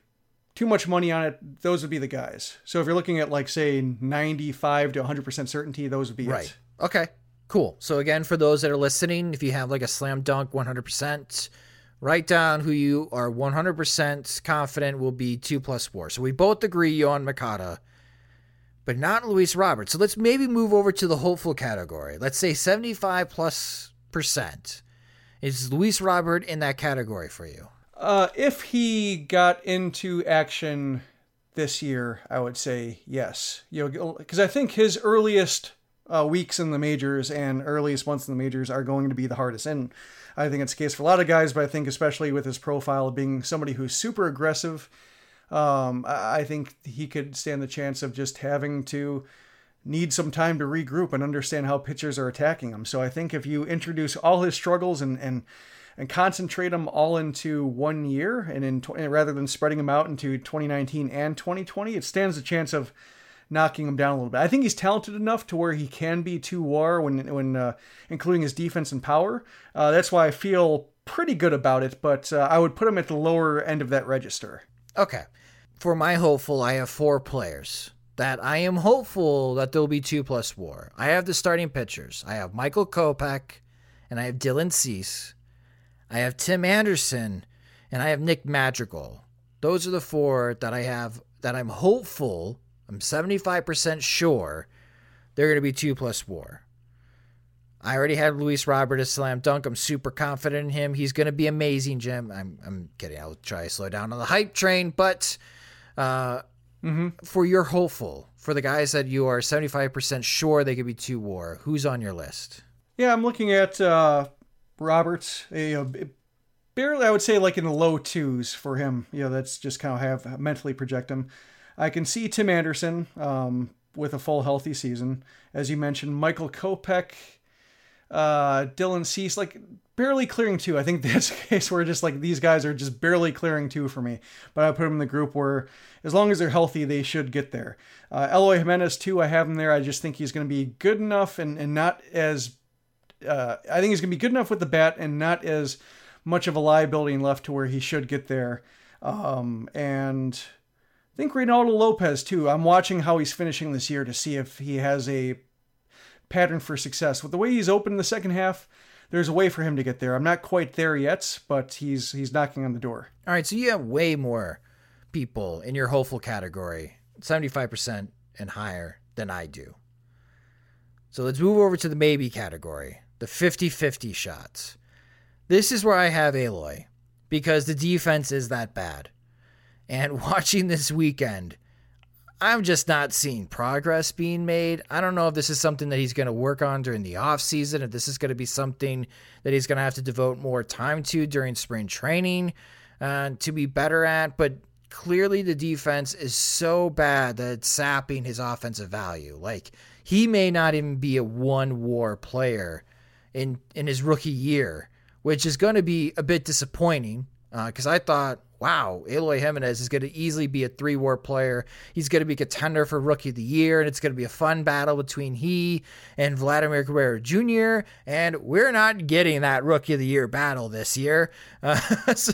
[SPEAKER 4] too much money on it. Those would be the guys. So if you're looking at like say 95 to 100 percent certainty, those would be
[SPEAKER 1] right.
[SPEAKER 4] It.
[SPEAKER 1] Okay, cool. So again, for those that are listening, if you have like a slam dunk 100 percent. Write down who you are 100% confident will be 2 plus 4. So we both agree Yoan Moncada but not Luis Robert. So let's maybe move over to the hopeful category. Let's say 75 plus percent. Is Luis Robert in that category for you?
[SPEAKER 4] Uh, if he got into action this year, I would say yes. You know, because I think his earliest uh, weeks in the majors and earliest months in the majors are going to be the hardest. And I think it's the case for a lot of guys, but I think especially with his profile of being somebody who's super aggressive um, I think he could stand the chance of just having to need some time to regroup and understand how pitchers are attacking him. So I think if you introduce all his struggles and and and concentrate them all into one year and in rather than spreading them out into 2019 and 2020, it stands a chance of knocking him down a little bit. I think he's talented enough to where he can be two war when when uh, including his defense and power. Uh, that's why I feel pretty good about it, but uh, I would put him at the lower end of that register.
[SPEAKER 1] Okay for my hopeful, I have four players that I am hopeful that there'll be two plus war. I have the starting pitchers. I have Michael Kopech and I have Dylan Cease. I have Tim Anderson and I have Nick Madrigal. Those are the four that I have that I'm hopeful, I'm 75% sure they're going to be two plus war. I already had Luis Robert as slam dunk. I'm super confident in him. He's going to be amazing, Jim. I'm, I'm kidding. I'll try to slow down on the hype train, but uh, mm-hmm. For your hopeful, for the guys that you are 75% sure they could be two war, who's on your list?
[SPEAKER 4] Yeah, I'm looking at uh, Roberts. You know, barely, I would say, like in the low twos for him. You know, that's just kind of have mentally project him. I can see Tim Anderson um, with a full healthy season, as you mentioned. Michael Kopech, uh, Dylan Cease, like barely clearing two. I think that's a case where just like these guys are just barely clearing two for me. But I put them in the group where as long as they're healthy, they should get there. Uh, Eloy Jimenez too. I have him there. I just think he's going to be good enough and and not as. Uh, I think he's going to be good enough with the bat and not as much of a liability left to where he should get there. Um, and I think Reynaldo Lopez too. I'm watching how he's finishing this year to see if he has a pattern for success. With the way he's opened the second half, there's a way for him to get there. I'm not quite there yet, but he's he's knocking on the door.
[SPEAKER 1] All right, so you have way more people in your hopeful category, 75% and higher than I do. So let's move over to the maybe category, the 50-50 shots. This is where I have Eloy because the defense is that bad. And watching this weekend, I'm just not seeing progress being made. I don't know if this is something that he's going to work on during the offseason, if this is going to be something that he's going to have to devote more time to during spring training uh, to be better at. But clearly, the defense is so bad that it's sapping his offensive value. Like, he may not even be a one war player in, in his rookie year, which is going to be a bit disappointing because uh, I thought wow, Eloy Jimenez is going to easily be a three war player. He's going to be a contender for Rookie of the Year, and it's going to be a fun battle between he and Vladimir Guerrero Jr. And we're not getting that Rookie of the Year battle this year uh,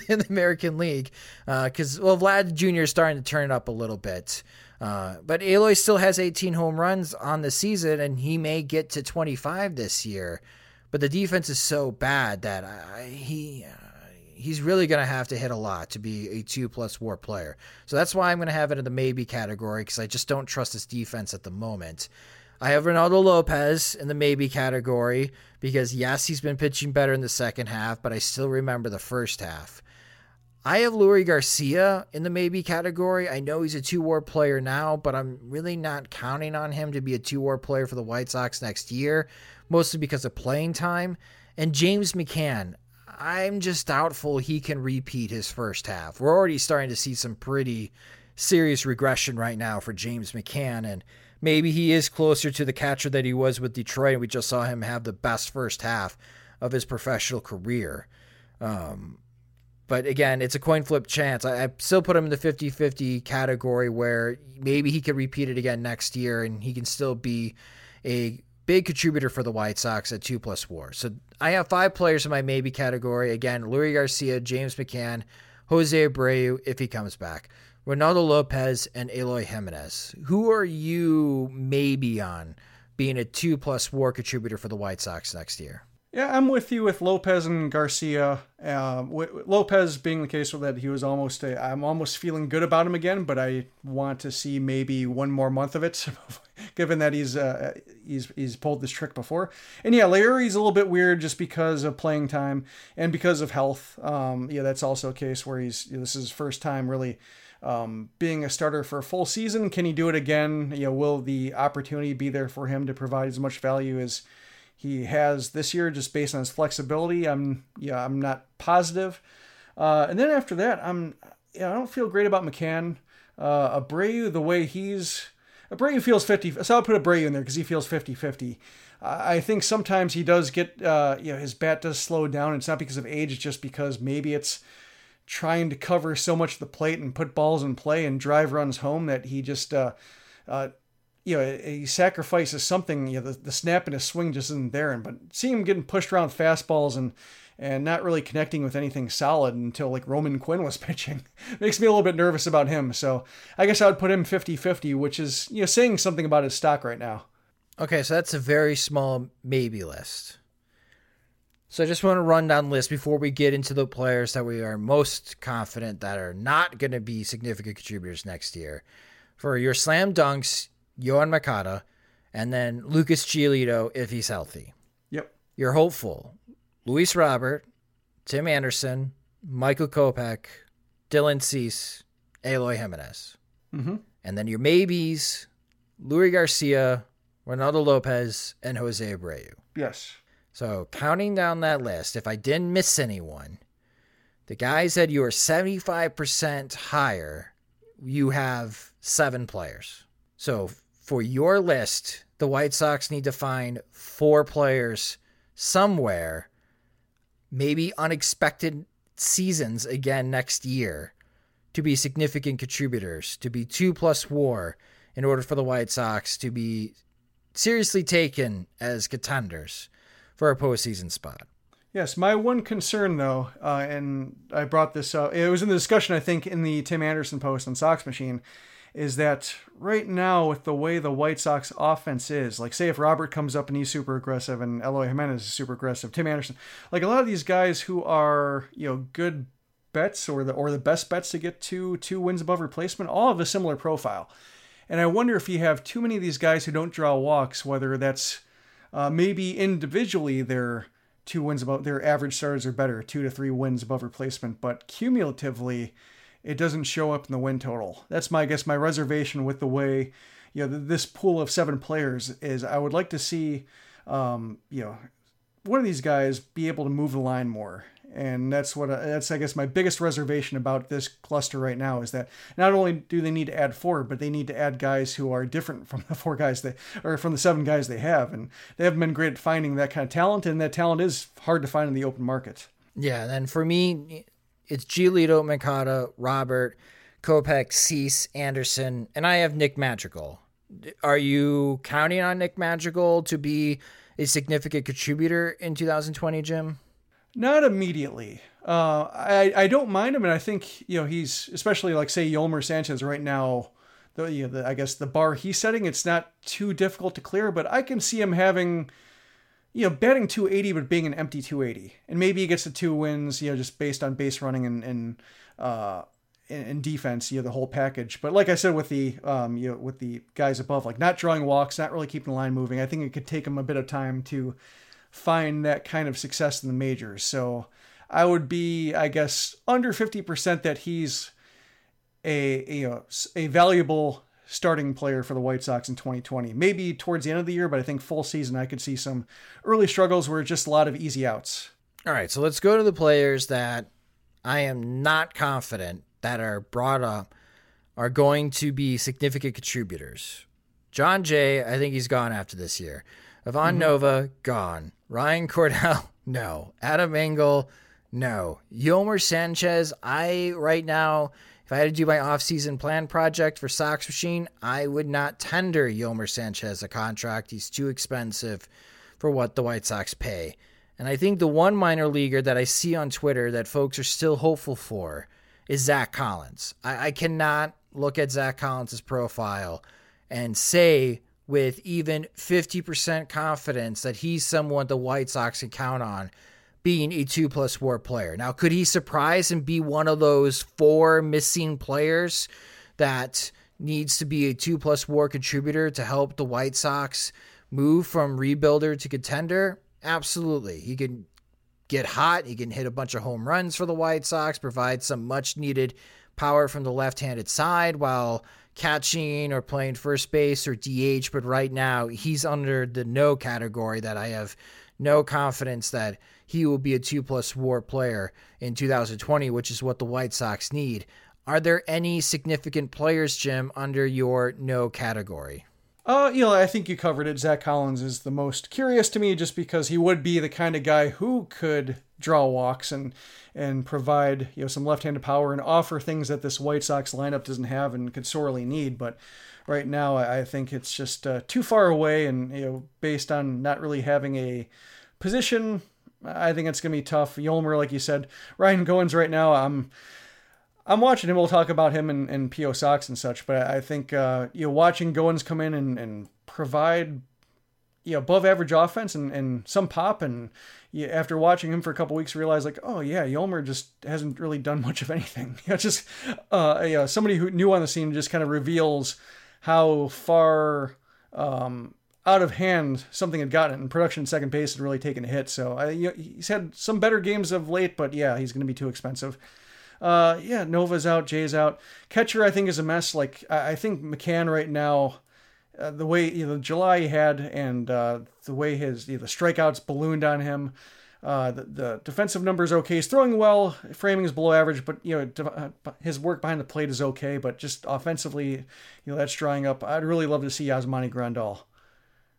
[SPEAKER 1] in the American League because, uh, well, Vlad Jr. is starting to turn it up a little bit. Uh, but Eloy still has 18 home runs on the season, and he may get to 25 this year. But the defense is so bad that I, he he's really going to have to hit a lot to be a two plus war player. So that's why I'm going to have it in the maybe category because I just don't trust his defense at the moment. I have Reynaldo Lopez in the maybe category because, yes, he's been pitching better in the second half, but I still remember the first half. I have Leury Garcia in the maybe category. I know he's a two war player now, but I'm really not counting on him to be a two war player for the White Sox next year, mostly because of playing time. And James McCann, I'm just doubtful he can repeat his first half. We're already starting to see some pretty serious regression right now for James McCann, and maybe he is closer to the catcher that he was with Detroit. And we just saw him have the best first half of his professional career. Um, but again, it's a coin flip chance. I, I still put him in the 50 50 category where maybe he could repeat it again next year and he can still be a big contributor for the White Sox at two plus war. So I have five players in my maybe category. Again, Luis Garcia, James McCann, Jose Abreu if he comes back, Reynaldo Lopez, and Eloy Jimenez. Who are you maybe on being a two plus war contributor for the White Sox next year?
[SPEAKER 4] Yeah, I'm with you with Lopez and Garcia. Uh, Lopez being the case with that he was almost a, I'm almost feeling good about him again, but I want to see maybe one more month of it, given that he's uh, he's he's pulled this trick before. And yeah, Larry's a little bit weird just because of playing time and because of health. Um, yeah, that's also a case where he's this is his first time really. Um, being a starter for a full season, can he do it again? Know, will the opportunity be there for him to provide as much value as he has this year just based on his flexibility. I'm yeah, I'm not positive. Uh, and then after that, I'm yeah, I don't feel great about McCann. Uh, Abreu, the way he's Abreu feels 50. So I'll put Abreu in there because he feels 50 50. I think sometimes he does get, uh, you know, his bat does slow down. It's not because of age, it's just because maybe it's trying to cover so much of the plate and put balls in play and drive runs home that he just uh, uh, you know, he sacrifices something. You know, the, the snap in his swing just isn't there. And but seeing him getting pushed around fastballs and and not really connecting with anything solid until like Roman Quinn was pitching makes me a little bit nervous about him. So I guess I would put him 50-50, which is you know saying something about his stock right now.
[SPEAKER 1] Okay, so that's a very small maybe list. So I just want to run down list before we get into the players that we are most confident that are not going to be significant contributors next year. For your slam dunks, Yoan Moncada, and then Lucas Giolito if he's healthy.
[SPEAKER 4] Yep.
[SPEAKER 1] You're hopeful. Luis Robert, Tim Anderson, Michael Kopech, Dylan Cease, Eloy Jimenez.
[SPEAKER 4] Mm-hmm.
[SPEAKER 1] And then your maybes, Leury Garcia, Reynaldo Lopez, and Jose Abreu.
[SPEAKER 4] Yes.
[SPEAKER 1] So counting down that list, if I didn't miss anyone, the guys that you are 75% higher, you have seven players. So for your list, the White Sox need to find four players somewhere, maybe unexpected seasons again next year, to be significant contributors, to be two plus war, in order for the White Sox to be seriously taken as contenders for a postseason spot.
[SPEAKER 4] Yes, my one concern though, uh, and I brought this up, it was in the discussion I think in the Tim Anderson post on Sox Machine, is that right now with the way the White Sox offense is, like say if Robert comes up and he's super aggressive and Eloy Jimenez is super aggressive, Tim Anderson, like a lot of these guys who are you know good bets or the or the best bets to get to two wins above replacement, all have a similar profile. And I wonder if you have too many of these guys who don't draw walks, whether that's uh, maybe individually they're two wins above their average starters are better, two to three wins above replacement, but cumulatively it doesn't show up in the win total. That's my I guess my reservation with the way you know this pool of seven players is. I would like to see um, you know one of these guys be able to move the line more. And that's what that's I guess my biggest reservation about this cluster right now is that not only do they need to add four, but they need to add guys who are different from the four guys they or from the seven guys they have, and they haven't been great at finding that kind of talent, and that talent is hard to find in the open market.
[SPEAKER 1] Yeah, and for me, it's Giolito, Moncada, Robert, Kopech, Cease, Anderson, and I have Nick Madrigal. Are you counting on Nick Madrigal to be a significant contributor in 2020, Jim?
[SPEAKER 4] Not immediately. Uh, I I don't mind him, and I think you know he's especially like say Yolmer Sanchez right now. The, you know, the I guess the bar he's setting, it's not too difficult to clear, but I can see him having you know, batting 280 but being an empty 280, and maybe he gets the two wins, you know, just based on base running and and uh, and defense, you know, the whole package. But like I said, with the um, you know, with the guys above, like not drawing walks, not really keeping the line moving, I think it could take him a bit of time to find that kind of success in the majors. So I would be, I guess, under 50% that he's a, a a valuable starting player for the White Sox in 2020. Maybe towards the end of the year, but I think full season I could see some early struggles where just a lot of easy outs.
[SPEAKER 1] All right, so let's go to the players that I am not confident that are brought up are going to be significant contributors. Jon Jay, I think he's gone after this year. Ivan mm-hmm. Nova, gone. Ryan Cordell, no. Adam Engel, no. Yolmer Sanchez, I right now if I had to do my off-season plan project for Sox Machine, I would not tender Yolmer Sanchez a contract. He's too expensive for what the White Sox pay. And I think the one minor leaguer that I see on Twitter that folks are still hopeful for is Zach Collins. I, I cannot look at Zach Collins' profile and say with even 50% confidence that he's someone the White Sox can count on being a two plus war player. Now, could he surprise and be one of those four missing players that needs to be a two plus war contributor to help the White Sox move from rebuilder to contender? Absolutely. He can get hot. He can hit a bunch of home runs for the White Sox, provide some much needed power from the left handed side while catching or playing first base or DH. But right now, he's under the no category that I have no confidence that he will be a two plus war player in 2020, which is what the White Sox need. Are there any significant players, Jim, under your no category?
[SPEAKER 4] Uh, you know, I think you covered it. Zach Collins is the most curious to me just because he would be the kind of guy who could draw walks and and provide, you know, some left-handed power and offer things that this White Sox lineup doesn't have and could sorely need, but right now I think it's just uh, too far away and you know, based on not really having a position I think it's gonna be tough. Yolmer, like you said, Ryan Goins right now. I'm I'm watching him. We'll talk about him and, and PO Sox and such. But I think uh, you know watching Goins come in and, and provide you know above average offense and, and some pop and you, after watching him for a couple weeks realize like oh yeah Yolmer just hasn't really done much of anything. You know, just uh, you know, somebody who new on the scene just kind of reveals how far um, out of hand something had gotten and production second base had really taken a hit. So I, you know, he's had some better games of late, but yeah, he's going to be too expensive. Uh, yeah, Nova's out, Jay's out. Catcher, I think, is a mess. Like I, I think McCann right now, uh, the way you know July he had and uh, the way his you know, the strikeouts ballooned on him. Uh, the, the, defensive numbers okay. He's throwing well. Framing is below average, but you know uh, his work behind the plate is okay. But just offensively, you know that's drying up. I'd really love to see Yasmani Grandal.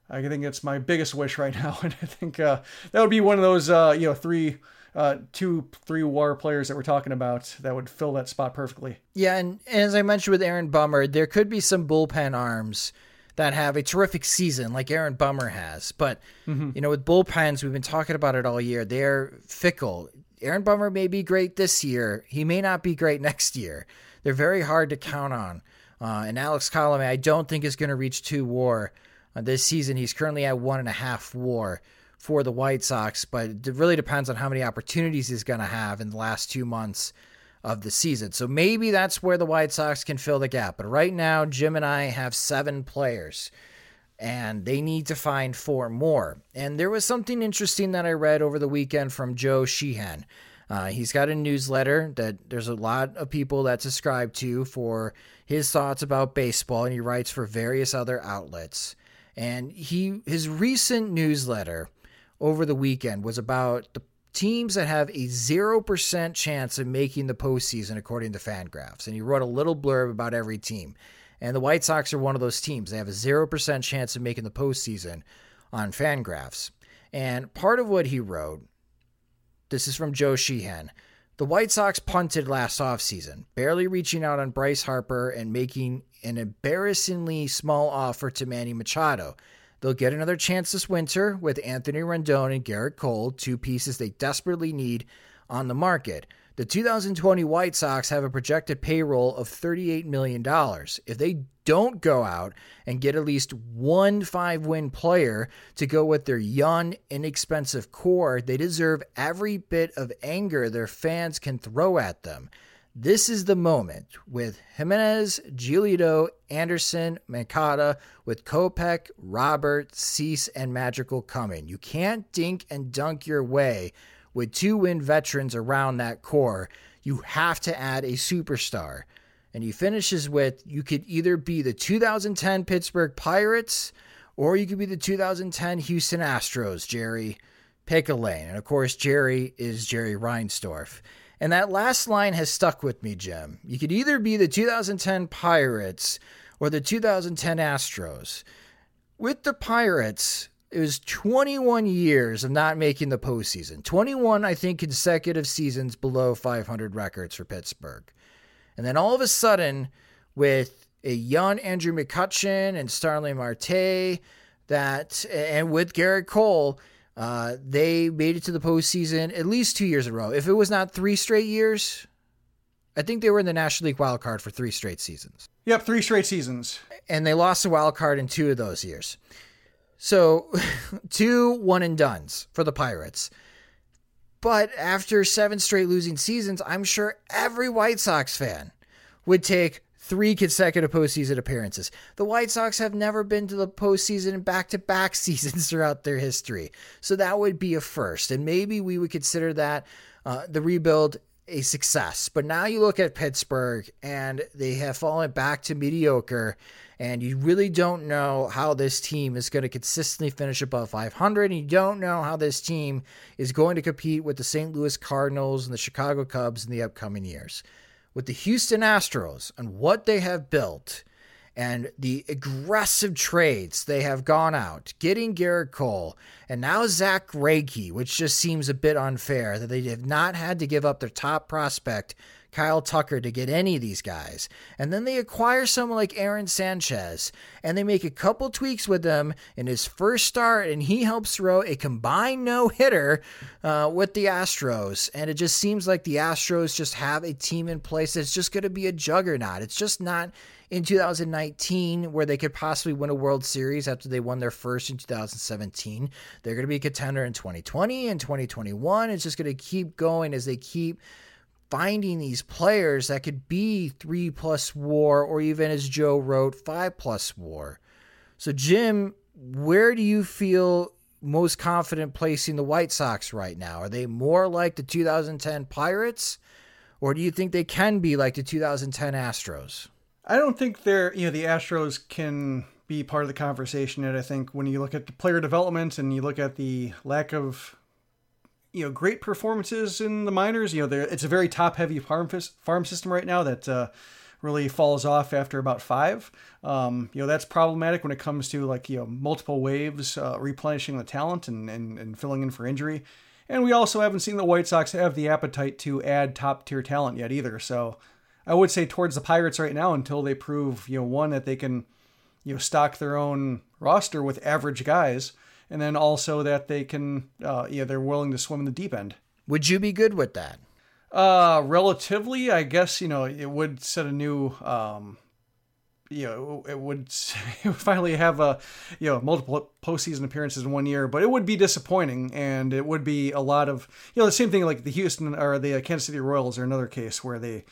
[SPEAKER 4] I think it's my biggest wish right now, and I think uh, that would be one of those uh, you know three, uh, two, three war players that we're talking about that would fill that spot perfectly.
[SPEAKER 1] Yeah, and, and as I mentioned with Aaron Bummer, there could be some bullpen arms that have a terrific season like Aaron Bummer has, but mm-hmm. you know with bullpens, we've been talking about it all year. They're fickle. Aaron Bummer may be great this year. He may not be great next year. They're very hard to count on. Uh, and Alex Colome, I don't think is going to reach two WAR this season. He's currently at one and a half WAR for the White Sox, but it really depends on how many opportunities he's going to have in the last two months of the season. So maybe that's where the White Sox can fill the gap. But right now, Jim and I have seven players and they need to find four more. And there was something interesting that I read over the weekend from Joe Sheehan. Uh, he's got a newsletter that there's a lot of people that subscribe to for his thoughts about baseball, and he writes for various other outlets. And he his recent newsletter over the weekend was about the teams that have a 0% chance of making the postseason according to Fangraphs. And he wrote a little blurb about every team. And the White Sox are one of those teams. They have a 0% chance of making the postseason on Fangraphs. And part of what he wrote, this is from Joe Sheehan. The White Sox punted last offseason, barely reaching out on Bryce Harper and making an embarrassingly small offer to Manny Machado. They'll get another chance this winter with Anthony Rendon and Gerrit Cole, two pieces they desperately need on the market. The 2020 White Sox have a projected payroll of $38 million. If they don't go out and get at least one five win player to go with their young, inexpensive core, they deserve every bit of anger their fans can throw at them. This is the moment with Jimenez, Giolito, Anderson, Moncada, with Kopech, Robert, Cease, and Madrigal coming. You can't dink and dunk your way with two win veterans around that core. You have to add a superstar. And he finishes with you could either be the 2010 Pittsburgh Pirates or you could be the 2010 Houston Astros, Jerry. Pick a lane. And of course, Jerry is Jerry Reinsdorf. And that last line has stuck with me, Jim. You could either be the 2010 Pirates or the 2010 Astros. With the Pirates, it was 21 years of not making the postseason. 21, I think, consecutive seasons below 500 records for Pittsburgh. And then all of a sudden, with a young Andrew McCutchen and Starling Marte, that and with Gerrit Cole, uh, they made it to the postseason at least two years in a row. If it was not three straight years, I think they were in the National League wild card for three straight seasons.
[SPEAKER 4] Yep, three straight seasons.
[SPEAKER 1] And they lost the wild card in two of those years. So, two one and duns for the Pirates. But after seven straight losing seasons, I'm sure every White Sox fan would take three consecutive postseason appearances. The White Sox have never been to the postseason in back to back seasons throughout their history. So that would be a first. And maybe we would consider that uh, the rebuild a success. But now you look at Pittsburgh and they have fallen back to mediocre. And you really don't know how this team is going to consistently finish above 500. And you don't know how this team is going to compete with the St. Louis Cardinals and the Chicago Cubs in the upcoming years with the Houston Astros and what they have built and the aggressive trades they have gone out, getting Gerrit Cole and now Zack Greinke, which just seems a bit unfair that they have not had to give up their top prospect Kyle Tucker to get any of these guys. And then they acquire someone like Aaron Sanchez and they make a couple tweaks with him in his first start, and he helps throw a combined no hitter uh, with the Astros. And it just seems like the Astros just have a team in place that's just going to be a juggernaut. It's just not in 2019 where they could possibly win a World Series after they won their first in 2017. They're going to be a contender in 2020 and 2021. It's just going to keep going as they keep finding these players that could be three plus war, or even as Joe wrote, five plus war. So, Jim, where do you feel most confident placing the White Sox right now? Are they more like the 2010 Pirates, or do you think they can be like the 2010 Astros?
[SPEAKER 4] I don't think they're, you know, the Astros can be part of the conversation. And I think when you look at the player development and you look at the lack of you know great performances in the minors. You know, it's a very top heavy farm farm system right now that uh, really falls off after about five. Um, you know, that's problematic when it comes to like you know multiple waves uh, replenishing the talent and, and and filling in for injury. And we also haven't seen the White Sox have the appetite to add top tier talent yet either. So I would say towards the Pirates right now until they prove you know one that they can you know stock their own roster with average guys and then also that they can, uh, yeah, they're willing to swim in the deep end.
[SPEAKER 1] Would you be good with that?
[SPEAKER 4] Uh, relatively, I guess you know it would set a new um, you know it would, it would finally have a you know multiple postseason appearances in one year, but it would be disappointing, and it would be a lot of you know the same thing like the Houston or the Kansas City Royals are another case where they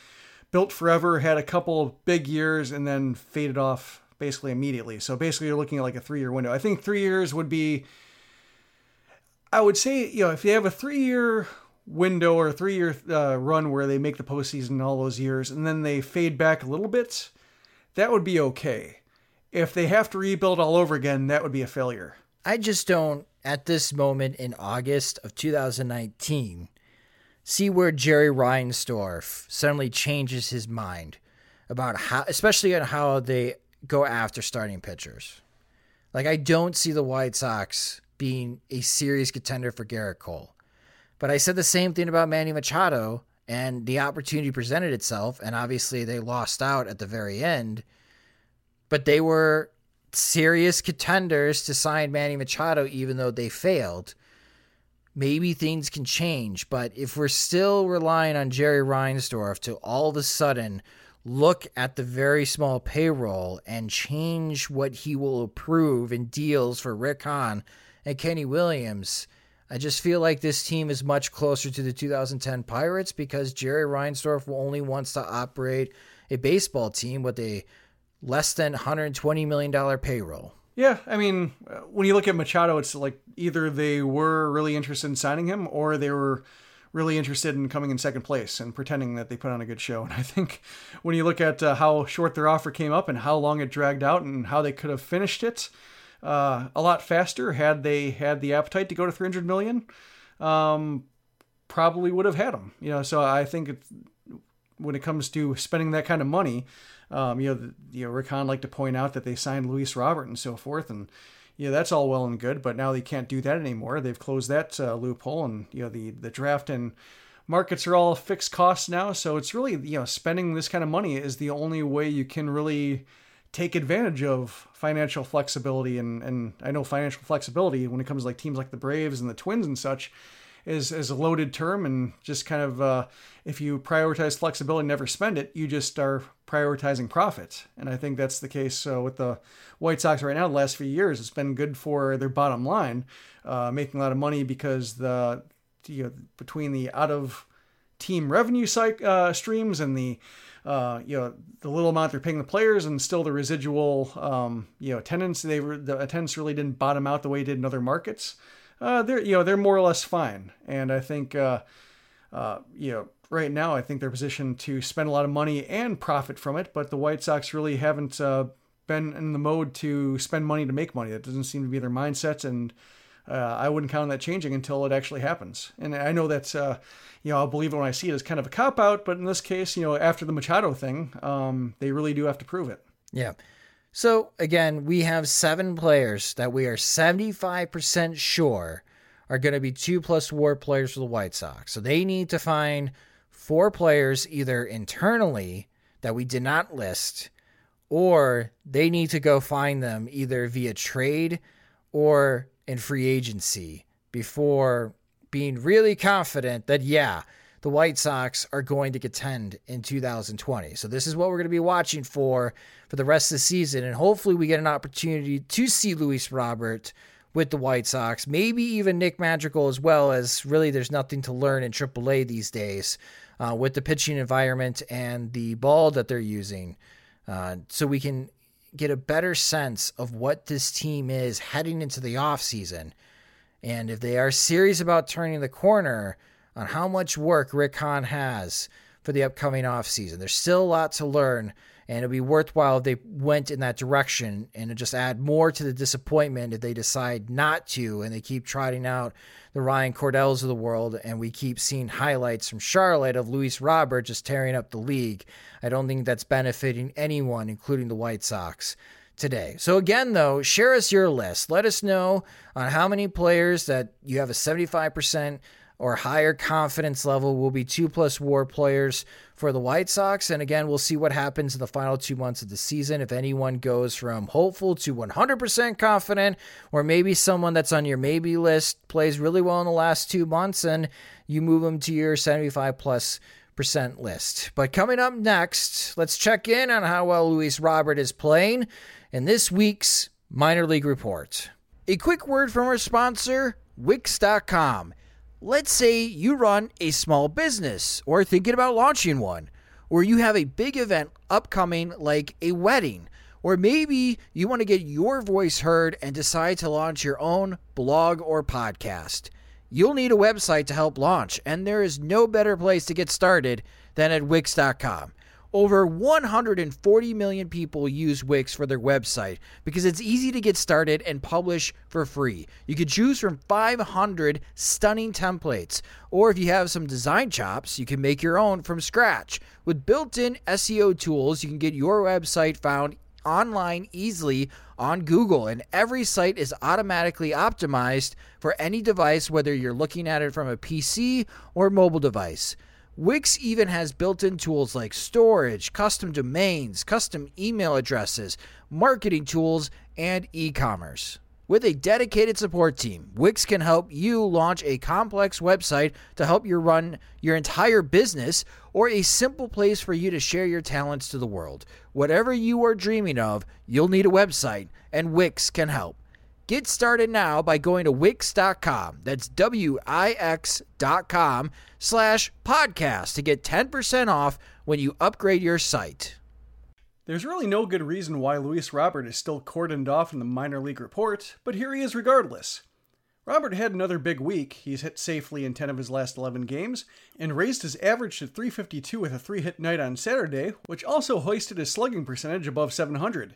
[SPEAKER 4] built forever, had a couple big years, and then faded off basically immediately. So basically, you're looking at like a three year window. I think three years would be. I would say you know if you have a three year window or a three year uh, run where they make the postseason all those years and then they fade back a little bit, that would be okay. If they have to rebuild all over again, that would be a failure.
[SPEAKER 1] I just don't, at this moment in August of 2019, see where Jerry Reinsdorf suddenly changes his mind about how, especially on how they go after starting pitchers. Like, I don't see the White Sox being a serious contender for Gerrit Cole. But I said the same thing about Manny Machado, and the opportunity presented itself, and obviously they lost out at the very end. But they were serious contenders to sign Manny Machado, even though they failed. Maybe things can change, but if we're still relying on Jerry Reinsdorf to all of a sudden look at the very small payroll and change what he will approve in deals for Rick Hahn and Kenny Williams, I just feel like this team is much closer to the 2010 Pirates because Jerry Reinsdorf only wants to operate a baseball team with a less than 120 million dollar payroll.
[SPEAKER 4] Yeah, I mean, when you look at Machado, it's like either they were really interested in signing him or they were really interested in coming in second place and pretending that they put on a good show. And I think when you look at uh, how short their offer came up and how long it dragged out and how they could have finished it, uh, a lot faster had they had the appetite to go to 300 million. Um, probably would have had them. You know, so I think when it comes to spending that kind of money, um, you know, the, you know, Rick Hahn like to point out that they signed Luis Robert and so forth, and yeah, that's all well and good, but now they can't do that anymore. They've closed that uh, loophole, and you know, the the draft and markets are all fixed costs now. So it's really you know, spending this kind of money is the only way you can really take advantage of financial flexibility and and I know financial flexibility when it comes to like teams like the Braves and the Twins and such is is a loaded term and just kind of uh, if you prioritize flexibility and never spend it you just are prioritizing profit. And I think that's the case uh, with the White Sox right now the last few years it's been good for their bottom line uh, making a lot of money because the you know between the out of team revenue uh, streams and the uh, you know the little amount they're paying the players and still the residual um, you know attendance they were the attendance really didn't bottom out the way it did in other markets uh, they're you know they're more or less fine and I think uh, uh, you know right now I think they're positioned to spend a lot of money and profit from it but the White Sox really haven't uh, been in the mode to spend money to make money that doesn't seem to be their mindset and uh, I wouldn't count on that changing until it actually happens. And I know that, uh, you know, I'll believe it when I see it as kind of a cop out, but in this case, you know, after the Machado thing, um, they really do have to prove it.
[SPEAKER 1] Yeah. So again, we have seven players that we are 75% sure are going to be two plus war players for the White Sox. So they need to find four players either internally that we did not list, or they need to go find them either via trade or in free agency before being really confident that, yeah, the White Sox are going to contend in 2020. So this is what we're going to be watching for for the rest of the season. And hopefully we get an opportunity to see Luis Robert with the White Sox, maybe even Nick Madrigal as well, as really there's nothing to learn in AAA these days uh, with the pitching environment and the ball that they're using. Uh, so we can get a better sense of what this team is heading into the offseason. And if they are serious about turning the corner on how much work Rick Hahn has for the upcoming offseason, there's still a lot to learn. And it'd be worthwhile if they went in that direction and just add more to the disappointment if they decide not to and they keep trotting out the Ryan Cordells of the world and we keep seeing highlights from Charlotte of Luis Robert just tearing up the league. I don't think that's benefiting anyone, including the White Sox today. So again though, share us your list. Let us know on how many players that you have a 75% or higher confidence level will be two plus war players for the White Sox. And again, we'll see what happens in the final two months of the season. If anyone goes from hopeful to 100% confident, or maybe someone that's on your maybe list plays really well in the last two months and you move them to your 75 plus percent list. But coming up next, let's check in on how well Luis Robert is playing in this week's minor league report. A quick word from our sponsor, Wix.com. Let's say you run a small business or thinking about launching one, or you have a big event upcoming like a wedding, or maybe you want to get your voice heard and decide to launch your own blog or podcast. You'll need a website to help launch, and there is no better place to get started than at Wix.com. Over 140 million people use Wix for their website because it's easy to get started and publish for free. You could choose from 500 stunning templates, or if you have some design chops, you can make your own from scratch. With built in SEO tools, you can get your website found online easily on Google, and every site is automatically optimized for any device, whether you're looking at it from a PC or mobile device. Wix even has built in tools like storage, custom domains, custom email addresses, marketing tools, and e commerce. With a dedicated support team, Wix can help you launch a complex website to help you run your entire business or a simple place for you to share your talents to the world. Whatever you are dreaming of, you'll need a website, and Wix can help. Get started now by going to Wix.com. That's W-I-X.com slash podcast to get 10% off when you upgrade your site.
[SPEAKER 4] There's really no good reason why Luis Robert is still cordoned off in the minor league report, but here he is regardless. Robert had another big week. He's hit safely in 10 of his last 11 games and raised his average to 352 with a three hit night on Saturday, which also hoisted his slugging percentage above 700.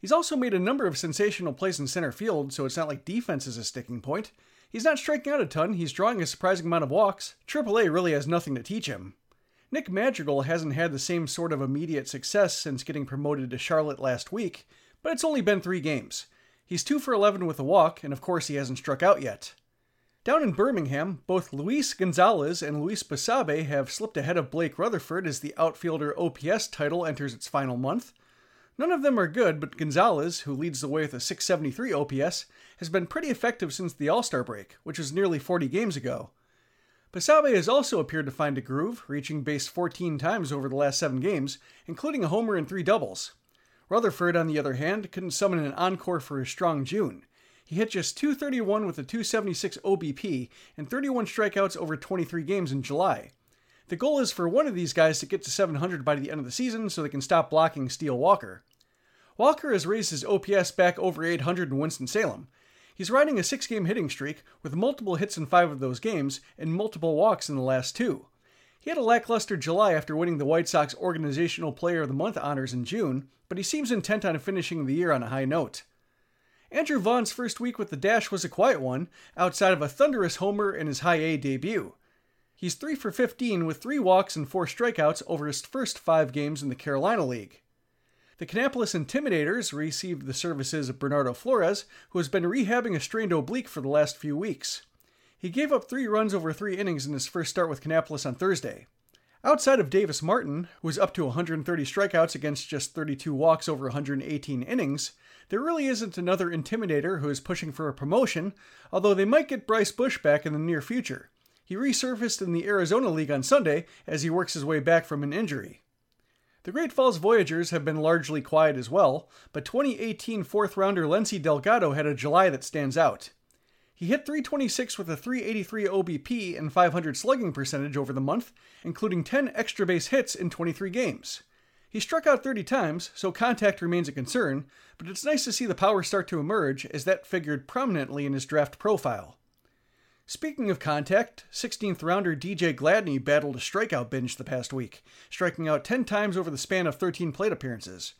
[SPEAKER 4] He's also made a number of sensational plays in center field, so it's not like defense is a sticking point. He's not striking out a ton, he's drawing a surprising amount of walks. AAA really has nothing to teach him. Nick Madrigal hasn't had the same sort of immediate success since getting promoted to Charlotte last week, but it's only been three games. He's 2 for 11 with a walk, and of course he hasn't struck out yet. Down in Birmingham, both Luis Gonzalez and Luis Basabe have slipped ahead of Blake Rutherford as the outfielder OPS title enters its final month. None of them are good, but Gonzalez, who leads the way with a 673 OPS, has been pretty effective since the All Star break, which was nearly 40 games ago. Basabe has also appeared to find a groove, reaching base 14 times over the last seven games, including a homer and three doubles. Rutherford, on the other hand, couldn't summon an encore for his strong June. He hit just 231 with a 276 OBP and 31 strikeouts over 23 games in July. The goal is for one of these guys to get to 700 by the end of the season so they can stop blocking Steele Walker. Walker has raised his OPS back over 800 in Winston-Salem. He's riding a six game hitting streak with multiple hits in five of those games and multiple walks in the last two. He had a lackluster July after winning the White Sox Organizational Player of the Month honors in June, but he seems intent on finishing the year on a high note. Andrew Vaughn's first week with the Dash was a quiet one, outside of a thunderous homer in his high A debut. He's 3 for 15 with 3 walks and 4 strikeouts over his first 5 games in the Carolina League. The Kannapolis Intimidators received the services of Bernardo Flores, who has been rehabbing a strained oblique for the last few weeks. He gave up 3 runs over 3 innings in his first start with Kannapolis on Thursday. Outside of Davis Martin, who is up to 130 strikeouts against just 32 walks over 118 innings, there really isn't another Intimidator who is pushing for a promotion, although they might get Bryce Bush back in the near future. He resurfaced in the Arizona League on Sunday as he works his way back from an injury. The Great Falls Voyagers have been largely quiet as well, but 2018 fourth rounder Lency Delgado had a July that stands out. He hit 326 with a 383 OBP and 500 slugging percentage over the month, including 10 extra base hits in 23 games. He struck out 30 times, so contact remains a concern, but it's nice to see the power start to emerge as that figured prominently in his draft profile. Speaking of contact, 16th rounder DJ Gladney battled a strikeout binge the past week, striking out 10 times over the span of 13 plate appearances.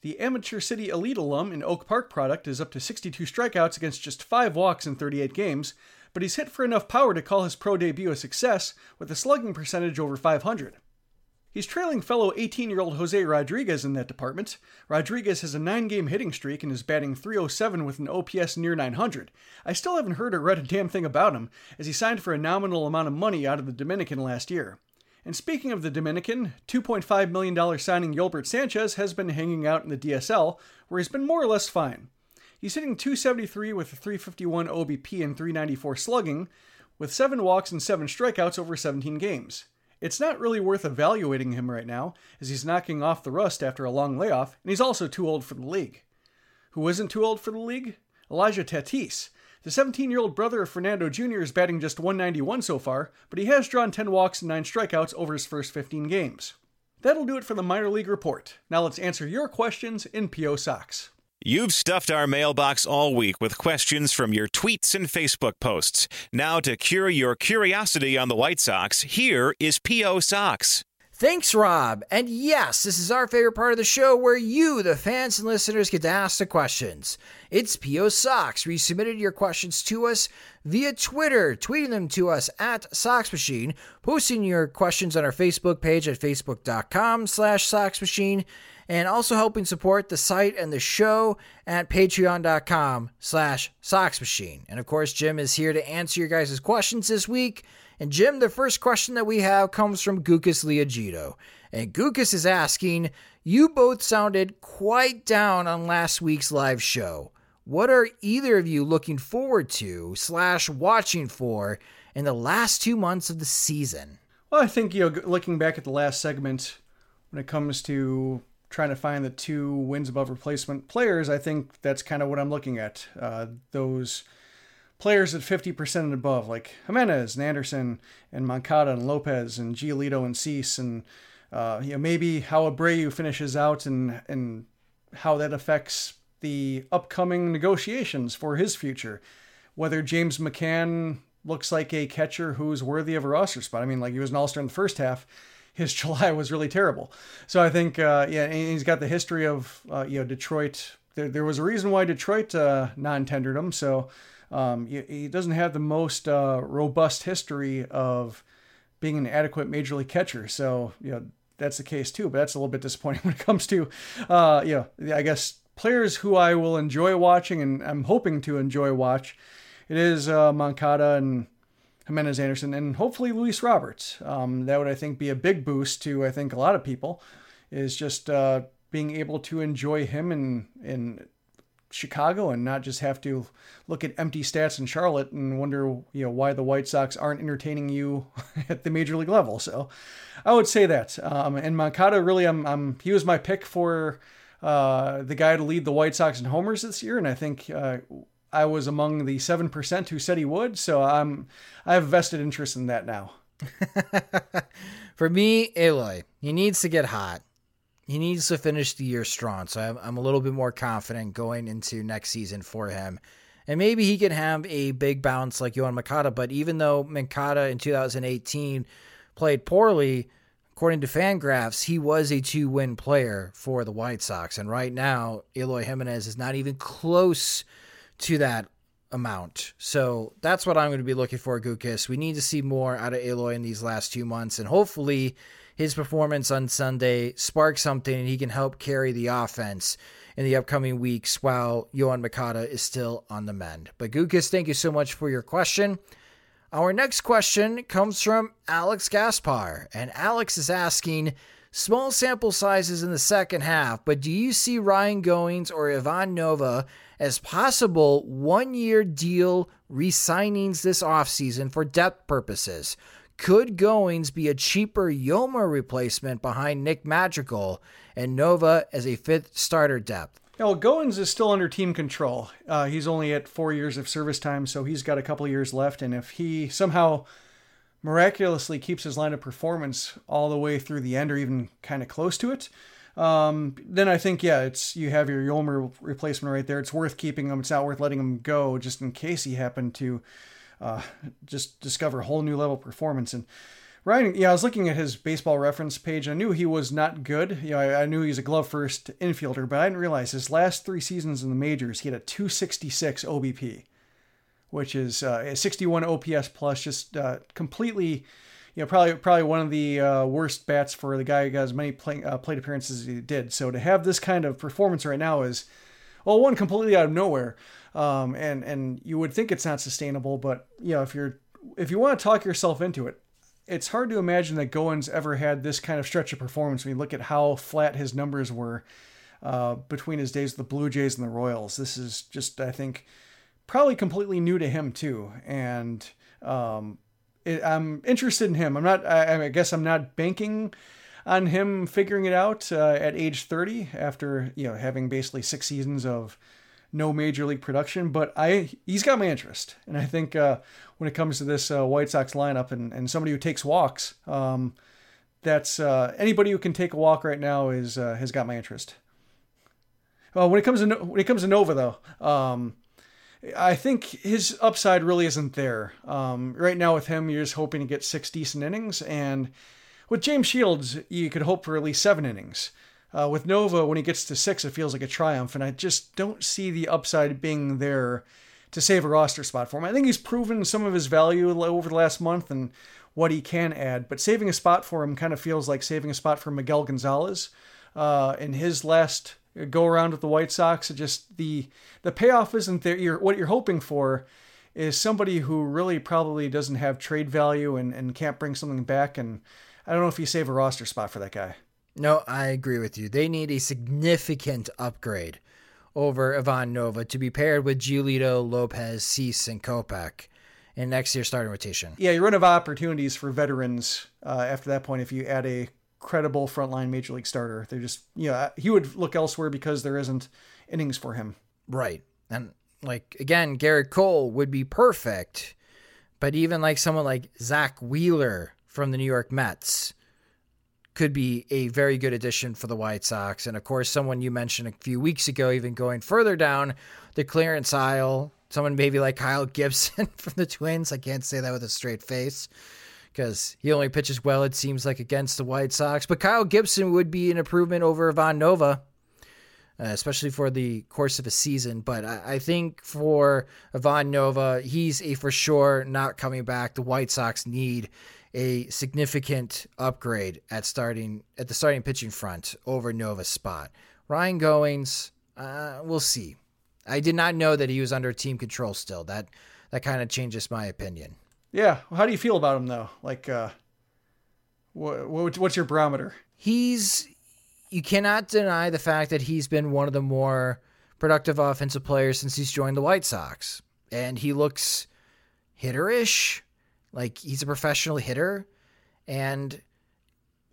[SPEAKER 4] The Amateur City Elite alum in Oak Park product is up to 62 strikeouts against just 5 walks in 38 games, but he's hit for enough power to call his pro debut a success with a slugging percentage over 500. He's trailing fellow 18 year old Jose Rodriguez in that department. Rodriguez has a nine game hitting streak and is batting 307 with an OPS near 900. I still haven't heard or read a damn thing about him, as he signed for a nominal amount of money out of the Dominican last year. And speaking of the Dominican, $2.5 million signing Yolbert Sanchez has been hanging out in the DSL, where he's been more or less fine. He's hitting 273 with a 351 OBP and 394 slugging, with 7 walks and 7 strikeouts over 17 games. It's not really worth evaluating him right now, as he's knocking off the rust after a long layoff, and he's also too old for the league. Who isn't too old for the league? Elijah Tatis. The 17 year old brother of Fernando Jr. is batting just 191 so far, but he has drawn 10 walks and 9 strikeouts over his first 15 games. That'll do it for the minor league report. Now let's answer your questions in PO Sox.
[SPEAKER 3] You've stuffed our mailbox all week with questions from your tweets and Facebook posts. Now, to cure your curiosity on the White Sox, here is P.O. Sox.
[SPEAKER 1] Thanks, Rob. And yes, this is our favorite part of the show where you, the fans and listeners, get to ask the questions. It's PO Sox, where you submitted your questions to us via Twitter, tweeting them to us at Sox Machine, posting your questions on our Facebook page at facebook.com slash Sox Machine, and also helping support the site and the show at patreon.com slash Sox Machine. And of course, Jim is here to answer your guys' questions this week. And Jim, the first question that we have comes from Gukas Leogito. And Gukas is asking, You both sounded quite down on last week's live show. What are either of you looking forward to slash watching for in the last two months of the season?
[SPEAKER 4] Well, I think, you know, looking back at the last segment, when it comes to trying to find the two wins above replacement players, I think that's kind of what I'm looking at. Uh, those players at 50% and above, like Jimenez and Anderson and Moncada and Lopez and Giolito and Cease, and uh, you know maybe how Abreu finishes out and and how that affects the upcoming negotiations for his future. Whether James McCann looks like a catcher who's worthy of a roster spot. I mean, like he was an all star in the first half. His July was really terrible. So I think, uh, yeah, he's got the history of, uh, you know, Detroit. There, there was a reason why Detroit uh, non tendered him. So um, he, he, doesn't have the most uh, robust history of being an adequate major league catcher. So, you know, that's the case too. But that's a little bit disappointing when it comes to, uh, you know, I guess players who I will enjoy watching and I'm hoping to enjoy watch. It is uh, Moncada and Jimenez Anderson and hopefully Luis Roberts. Um, that would, I think, be a big boost to, I think, a lot of people is just uh, being able to enjoy him in, in Chicago and not just have to look at empty stats in Charlotte and wonder, you know, why the White Sox aren't entertaining you at the major league level. So I would say that. Um, and Moncada, really, I'm, I'm, he was my pick for uh, the guy to lead the White Sox in homers this year. And I think uh, I was among the 7% who said he would. So I'm, I have vested interest in that now.
[SPEAKER 1] for me, Eloy, he needs to get hot he needs to finish the year strong. So I'm, I'm a little bit more confident going into next season for him. And maybe he can have a big bounce like Yoan Moncada. But even though Moncada in 2018 played poorly, according to Fangraphs, he was a two win player for the White Sox. And right now, Eloy Jimenez is not even close to that amount. So that's what I'm going to be looking for, Gukas. We need to see more out of Eloy in these last two months. And hopefully, his performance on Sunday sparks something and he can help carry the offense in the upcoming weeks while Yoan Moncada is still on the mend. But Gukas, thank you so much for your question. Our next question comes from Alex Gaspar, and Alex is asking small sample sizes in the second half, but do you see Ryan Goins or Ivan Nova as possible one year deal re signings this offseason for depth purposes? Could Goins be a cheaper Yolmer replacement behind Nick Madrigal and Nova as a fifth starter depth?
[SPEAKER 4] Well, Goins is still under team control. Uh, he's only at four years of service time, so he's got a couple years left. And if he somehow miraculously keeps his line of performance all the way through the end, or even kind of close to it, um, then I think yeah, it's you have your Yolmer replacement right there. It's worth keeping him. It's not worth letting him go just in case he happened to uh, just discover a whole new level of performance. And Ryan, yeah, I was looking at his baseball reference page. I knew he was not good. You know, I, I knew he was a glove first infielder, but I didn't realize his last three seasons in the majors, he had a 266 OBP, which is uh, 61 OPS plus, just uh, completely you know, probably probably one of the uh, worst bats for the guy who has many play, uh, plate appearances as he did. So to have this kind of performance right now is, well, one completely out of nowhere, um, and and you would think it's not sustainable, but you know if you're if you want to talk yourself into it, it's hard to imagine that Goins ever had this kind of stretch of performance when you look at how flat his numbers were uh, between his days with the Blue Jays and the Royals. This is just, I think, probably completely new to him too, and um, I'm interested in him. I'm not. I, I guess I'm not banking on him figuring it out uh, at age 30 after you know having basically six seasons of no major league production. But I he's got my interest, and I think uh, when it comes to this uh, White Sox lineup and, and somebody who takes walks, um, that's uh, anybody who can take a walk right now is uh, has got my interest. Well, when it comes to when it comes to Nova though. Um, I think his upside really isn't there. Um, right now with him, you're just hoping to get six decent innings, and with James Shields, you could hope for at least seven innings. Uh, with Nova, when he gets to six, it feels like a triumph, and I just don't see the upside being there to save a roster spot for him. I think he's proven some of his value over the last month and what he can add, but saving a spot for him kind of feels like saving a spot for Miguel Gonzalez uh, in his last go around with the White Sox. It just the the payoff isn't there. You're, what you're hoping for is somebody who really probably doesn't have trade value and, and can't bring something back. And I don't know if you save a roster spot for that guy.
[SPEAKER 1] No, I agree with you. They need a significant upgrade over Ivan Nova to be paired with Giolito, Lopez, Cease, and Kopech in next year's starting rotation.
[SPEAKER 4] Yeah, you run out of opportunities for veterans uh, after that point if you add a credible frontline major league starter. They're just, you know, he would look elsewhere because there isn't innings for him.
[SPEAKER 1] Right. And like, again, Gerrit Cole would be perfect. But even like someone like Zack Wheeler from the New York Mets could be a very good addition for the White Sox. And of course, someone you mentioned a few weeks ago, even going further down the clearance aisle, someone maybe like Kyle Gibson from the Twins. I can't say that with a straight face because he only pitches well, it seems like, against the White Sox. But Kyle Gibson would be an improvement over Ivan Nova. Uh, especially for the course of a season. But I, I, think for Ivan Nova, he's a for sure not coming back. The White Sox need a significant upgrade at starting at the starting pitching front over Nova's spot. Ryan Goins, uh, we'll see. I did not know that he was under team control still. That that kind of changes my opinion.
[SPEAKER 4] Yeah. How do you feel about him though? Like, uh, what, what's your barometer?
[SPEAKER 1] He's. You cannot deny the fact that he's been one of the more productive offensive players since he's joined the White Sox, and he looks hitterish. Like he's a professional hitter and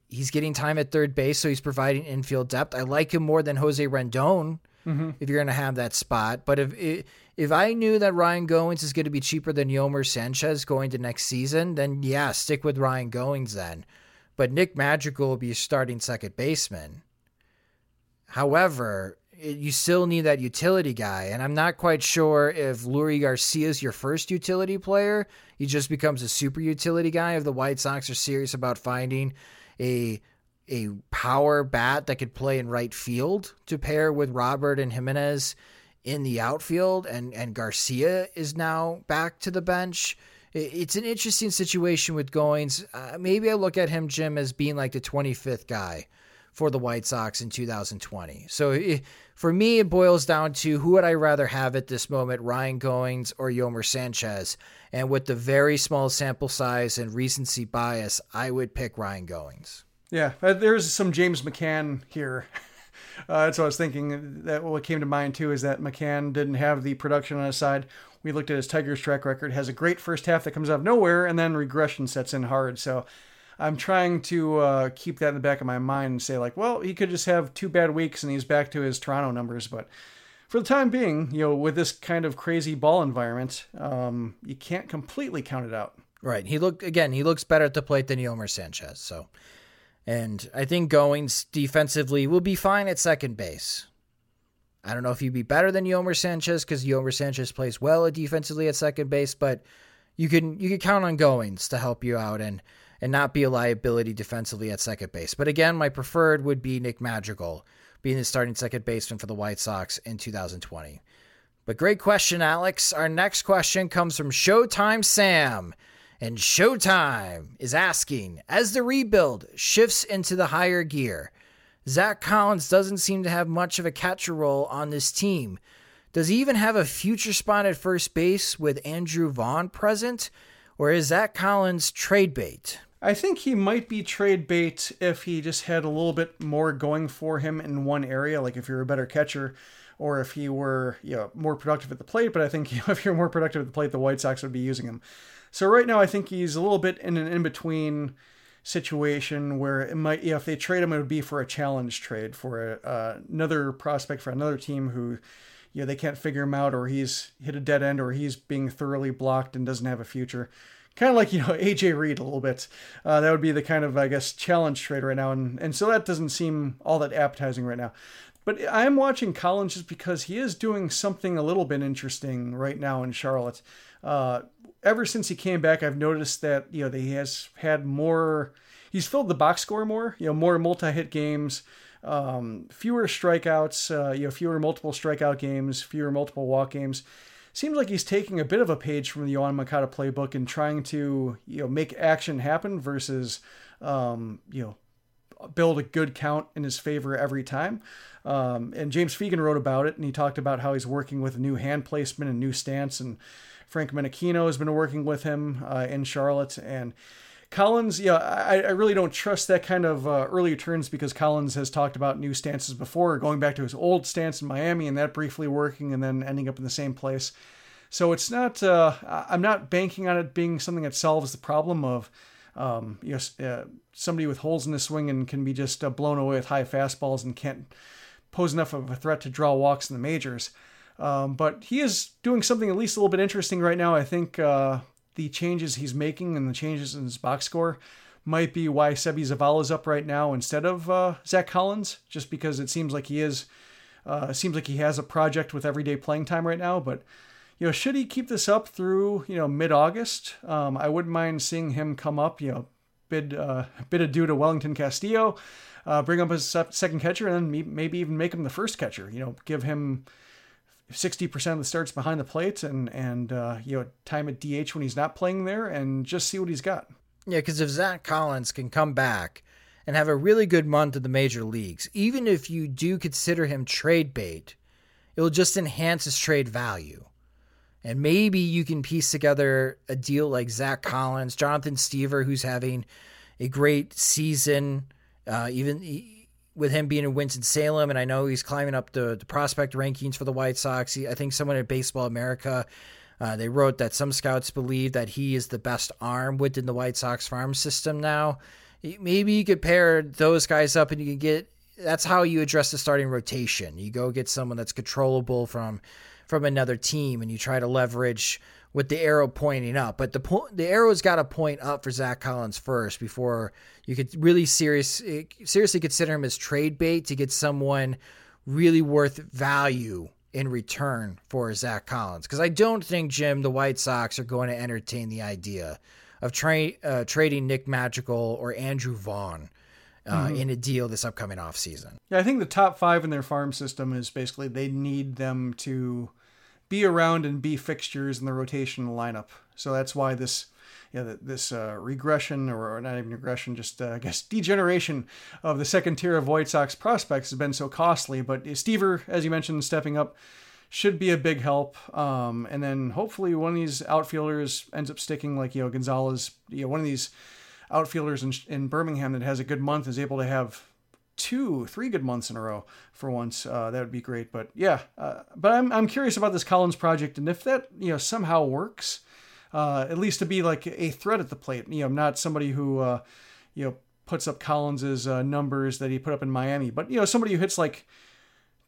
[SPEAKER 1] he's getting time at third base, so he's providing infield depth. I like him more than Jose Rondon mm-hmm. if you're going to have that spot. But if if I knew that Ryan Goins is going to be cheaper than Yolmer Sanchez going to next season, then yeah, stick with Ryan Goins then. But Nick Madrigal will be starting second baseman. However, you still need that utility guy. And I'm not quite sure if Leury Garcia is your first utility player. He just becomes a super utility guy if the White Sox are serious about finding a a power bat that could play in right field to pair with Robert and Jimenez in the outfield and and Garcia is now back to the bench. It's an interesting situation with Goins. Uh, maybe I look at him, Jim, as being like the 25th guy for the White Sox in 2020. So it, for me, it boils down to who would I rather have at this moment, Ryan Goins or Yolmer Sanchez? And with the very small sample size and recency bias, I would pick Ryan Goins.
[SPEAKER 4] Yeah, uh, there's some James McCann here. Uh, that's what I was thinking. That what came to mind too is that McCann didn't have the production on his side. We looked at his Tigers track record; has a great first half that comes out of nowhere, and then regression sets in hard. So I'm trying to uh, keep that in the back of my mind and say like, well, he could just have two bad weeks and he's back to his Toronto numbers. But for the time being, you know, with this kind of crazy ball environment, um, you can't completely count it out.
[SPEAKER 1] Right. He look again. He looks better at the plate than Yolmer Sanchez. So, and I think Goins defensively will be fine at second base. I don't know if he'd be better than Yolmer Sanchez because Yolmer Sanchez plays well defensively at second base, but you can you can count on Goins to help you out and and not be a liability defensively at second base. But again, my preferred would be Nick Madrigal being the starting second baseman for the White Sox in 2020. But great question, Alex. Our next question comes from Showtime Sam. And Showtime is asking as the rebuild shifts into the higher gear, Zack Collins doesn't seem to have much of a catcher role on this team. Does he even have a future spot at first base with Andrew Vaughn present? Or is Zack Collins trade bait?
[SPEAKER 4] I think he might be trade bait if he just had a little bit more going for him in one area, like if you're a better catcher or if he were you know more productive at the plate. But I think you know, if you're more productive at the plate, the White Sox would be using him. So right now, I think he's a little bit in an in between situation where it might, yeah, if they trade him, it would be for a challenge trade for a, uh, another prospect for another team who, you know, they can't figure him out, or he's hit a dead end, or he's being thoroughly blocked and doesn't have a future. Kind of like you know AJ Reed a little bit. Uh, that would be the kind of I guess challenge trade right now, and and so that doesn't seem all that appetizing right now. But I am watching Collins just because he is doing something a little bit interesting right now in Charlotte. Uh, ever since he came back, I've noticed that you know he has had more. He's filled the box score more. You know, more multi-hit games, um, fewer strikeouts. Uh, you know, fewer multiple strikeout games, fewer multiple walk games. Seems like he's taking a bit of a page from the Yoan Moncada playbook and trying to you know make action happen versus um, you know build a good count in his favor every time. Um, and James Fegan wrote about it, and he talked about how he's working with a new hand placement and new stance and Frank Menechino has been working with him uh, in Charlotte. And Collins, yeah, I, I, really don't trust that kind of uh, early turns because Collins has talked about new stances before, going back to his old stance in Miami and that briefly working and then ending up in the same place. So it's not, uh, I'm not banking on it being something that solves the problem of, um, you know, uh, somebody with holes in the swing and can be just uh, blown away with high fastballs and can't pose enough of a threat to draw walks in the majors. Um, but he is doing something at least a little bit interesting right now. I think uh, the changes he's making and the changes in his box score might be why Seby Zavala is up right now instead of uh, Zack Collins, just because it seems like he is. Uh, seems like he has a project with everyday playing time right now, but you know, should he keep this up through you know mid August? Um, I wouldn't mind seeing him come up. You know, bid uh, bid adieu to Wellington Castillo, uh, bring up his second catcher, and maybe even make him the first catcher. You know, give him 60% of the starts behind the plate and and uh, you know time at DH when he's not playing there and just see what he's got.
[SPEAKER 1] Yeah, because if Zack Collins can come back and have a really good month in the major leagues, even if you do consider him trade bait, it will just enhance his trade value. And maybe you can piece together a deal like Zack Collins, Jonathan Stiever, who's having a great season, uh, even with him being in Winston Salem, and I know he's climbing up the, the prospect rankings for the White Sox. He, I think someone at Baseball America, uh, they wrote that some scouts believe that he is the best arm within the White Sox farm system now. Maybe you could pair those guys up, and you can get. That's how you address the starting rotation. You go get someone that's controllable from from another team, and you try to leverage with the arrow pointing up. But the point, the arrow's got to point up for Zack Collins first before you could really serious seriously consider him as trade bait to get someone really worth value in return for Zack Collins. Because I don't think Jim the White Sox are going to entertain the idea of tra- uh, trading Nick Madrigal or Andrew Vaughn. Uh, mm-hmm. in a deal this upcoming offseason.
[SPEAKER 4] Yeah, I think the top five in their farm system is basically they need them to be around and be fixtures in the rotation lineup. So that's why this you know, this uh, regression, or not even regression, just uh, I guess degeneration of the second tier of White Sox prospects has been so costly. But Stiever, as you mentioned, stepping up should be a big help. Um, and then hopefully one of these outfielders ends up sticking, like you know Gonzalez. You know, one of these outfielders in, in Birmingham that has a good month is able to have two, three good months in a row for once. Uh, that would be great. But yeah, uh, but I'm I'm curious about this Collins project, and if that you know somehow works, uh, at least to be like a threat at the plate. You know, not somebody who uh, you know puts up Collins's uh, numbers that he put up in Miami, but you know somebody who hits like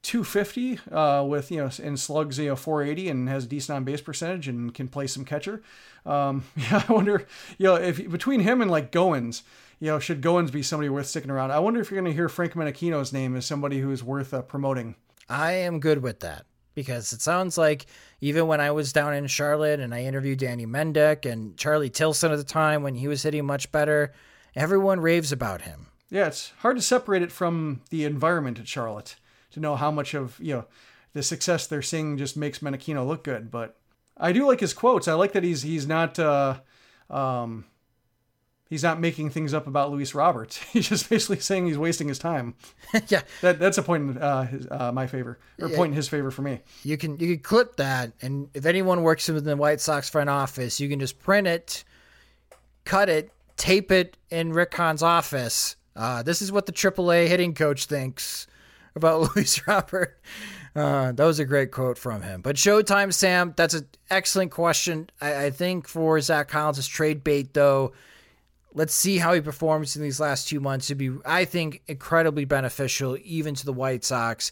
[SPEAKER 4] 250 uh, with you know in slugs you know 480 and has a decent on base percentage and can play some catcher. Um, yeah, I wonder you know if between him and like Goins you know, should Goins be somebody worth sticking around? I wonder if you're going to hear Frank Menechino's name as somebody who is worth uh, promoting.
[SPEAKER 1] I am good with that because it sounds like even when I was down in Charlotte and I interviewed Danny Mendick and Charlie Tilson at the time when he was hitting much better, everyone raves about him.
[SPEAKER 4] Yeah, it's hard to separate it from the environment at Charlotte to know how much of, you know, the success they're seeing just makes Menechino look good. But I do like his quotes. I like that he's he's not uh, um, he's not making things up about Luis Roberts. He's just basically saying he's wasting his time.
[SPEAKER 1] yeah,
[SPEAKER 4] that that's a point in uh, his, uh, my favor or yeah. point in his favor for me.
[SPEAKER 1] You can you can clip that, and if anyone works in the White Sox front office, you can just print it, cut it, tape it in Rick Hahn's office. Uh, this is what the AAA hitting coach thinks about Luis Robert. Uh, that was a great quote from him. But Showtime Sam, that's an excellent question. I, I think for Zack Collins' trade bait, though, let's see how he performs in these last two months. It'd be, I think, incredibly beneficial even to the White Sox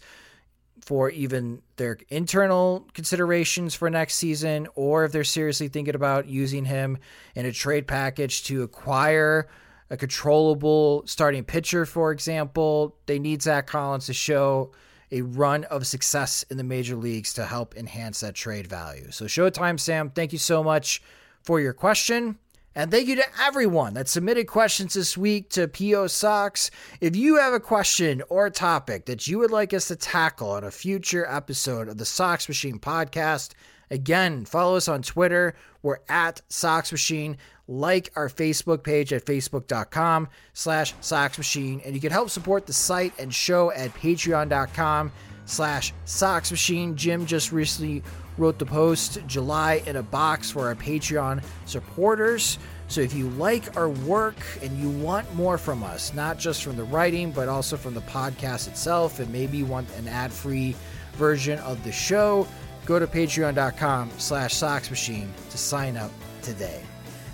[SPEAKER 1] for even their internal considerations for next season, or if they're seriously thinking about using him in a trade package to acquire a controllable starting pitcher, for example. They need Zack Collins to show a run of success in the major leagues to help enhance that trade value. So, Showtime Sam, thank you so much for your question. And thank you to everyone that submitted questions this week to PO Sox. If you have a question or a topic that you would like us to tackle on a future episode of the Sox Machine podcast, again, follow us on Twitter. We're at Sox Machine. Like our Facebook page at facebook.com slash Sox Machine. And you can help support the site and show at patreon.com slash Sox Machine. Jim just recently wrote the post July in a box for our Patreon supporters. So if you like our work and you want more from us, not just from the writing, but also from the podcast itself, and maybe you want an ad-free version of the show, go to patreon.com slash Sox Machine to sign up today.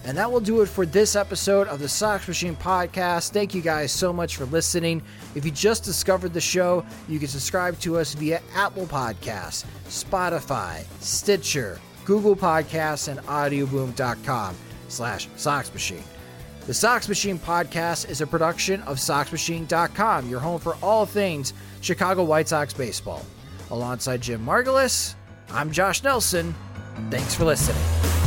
[SPEAKER 1] And that will do it for this episode of the Sox Machine Podcast. Thank you guys so much for listening. If you just discovered the show, you can subscribe to us via Apple Podcasts, Spotify, Stitcher, Google Podcasts, and audioboom.com slash Sox Machine. The Sox Machine Podcast is a production of SoxMachine.com, your home for all things Chicago White Sox baseball. Alongside Jim Margalus, I'm Josh Nelson. Thanks for listening.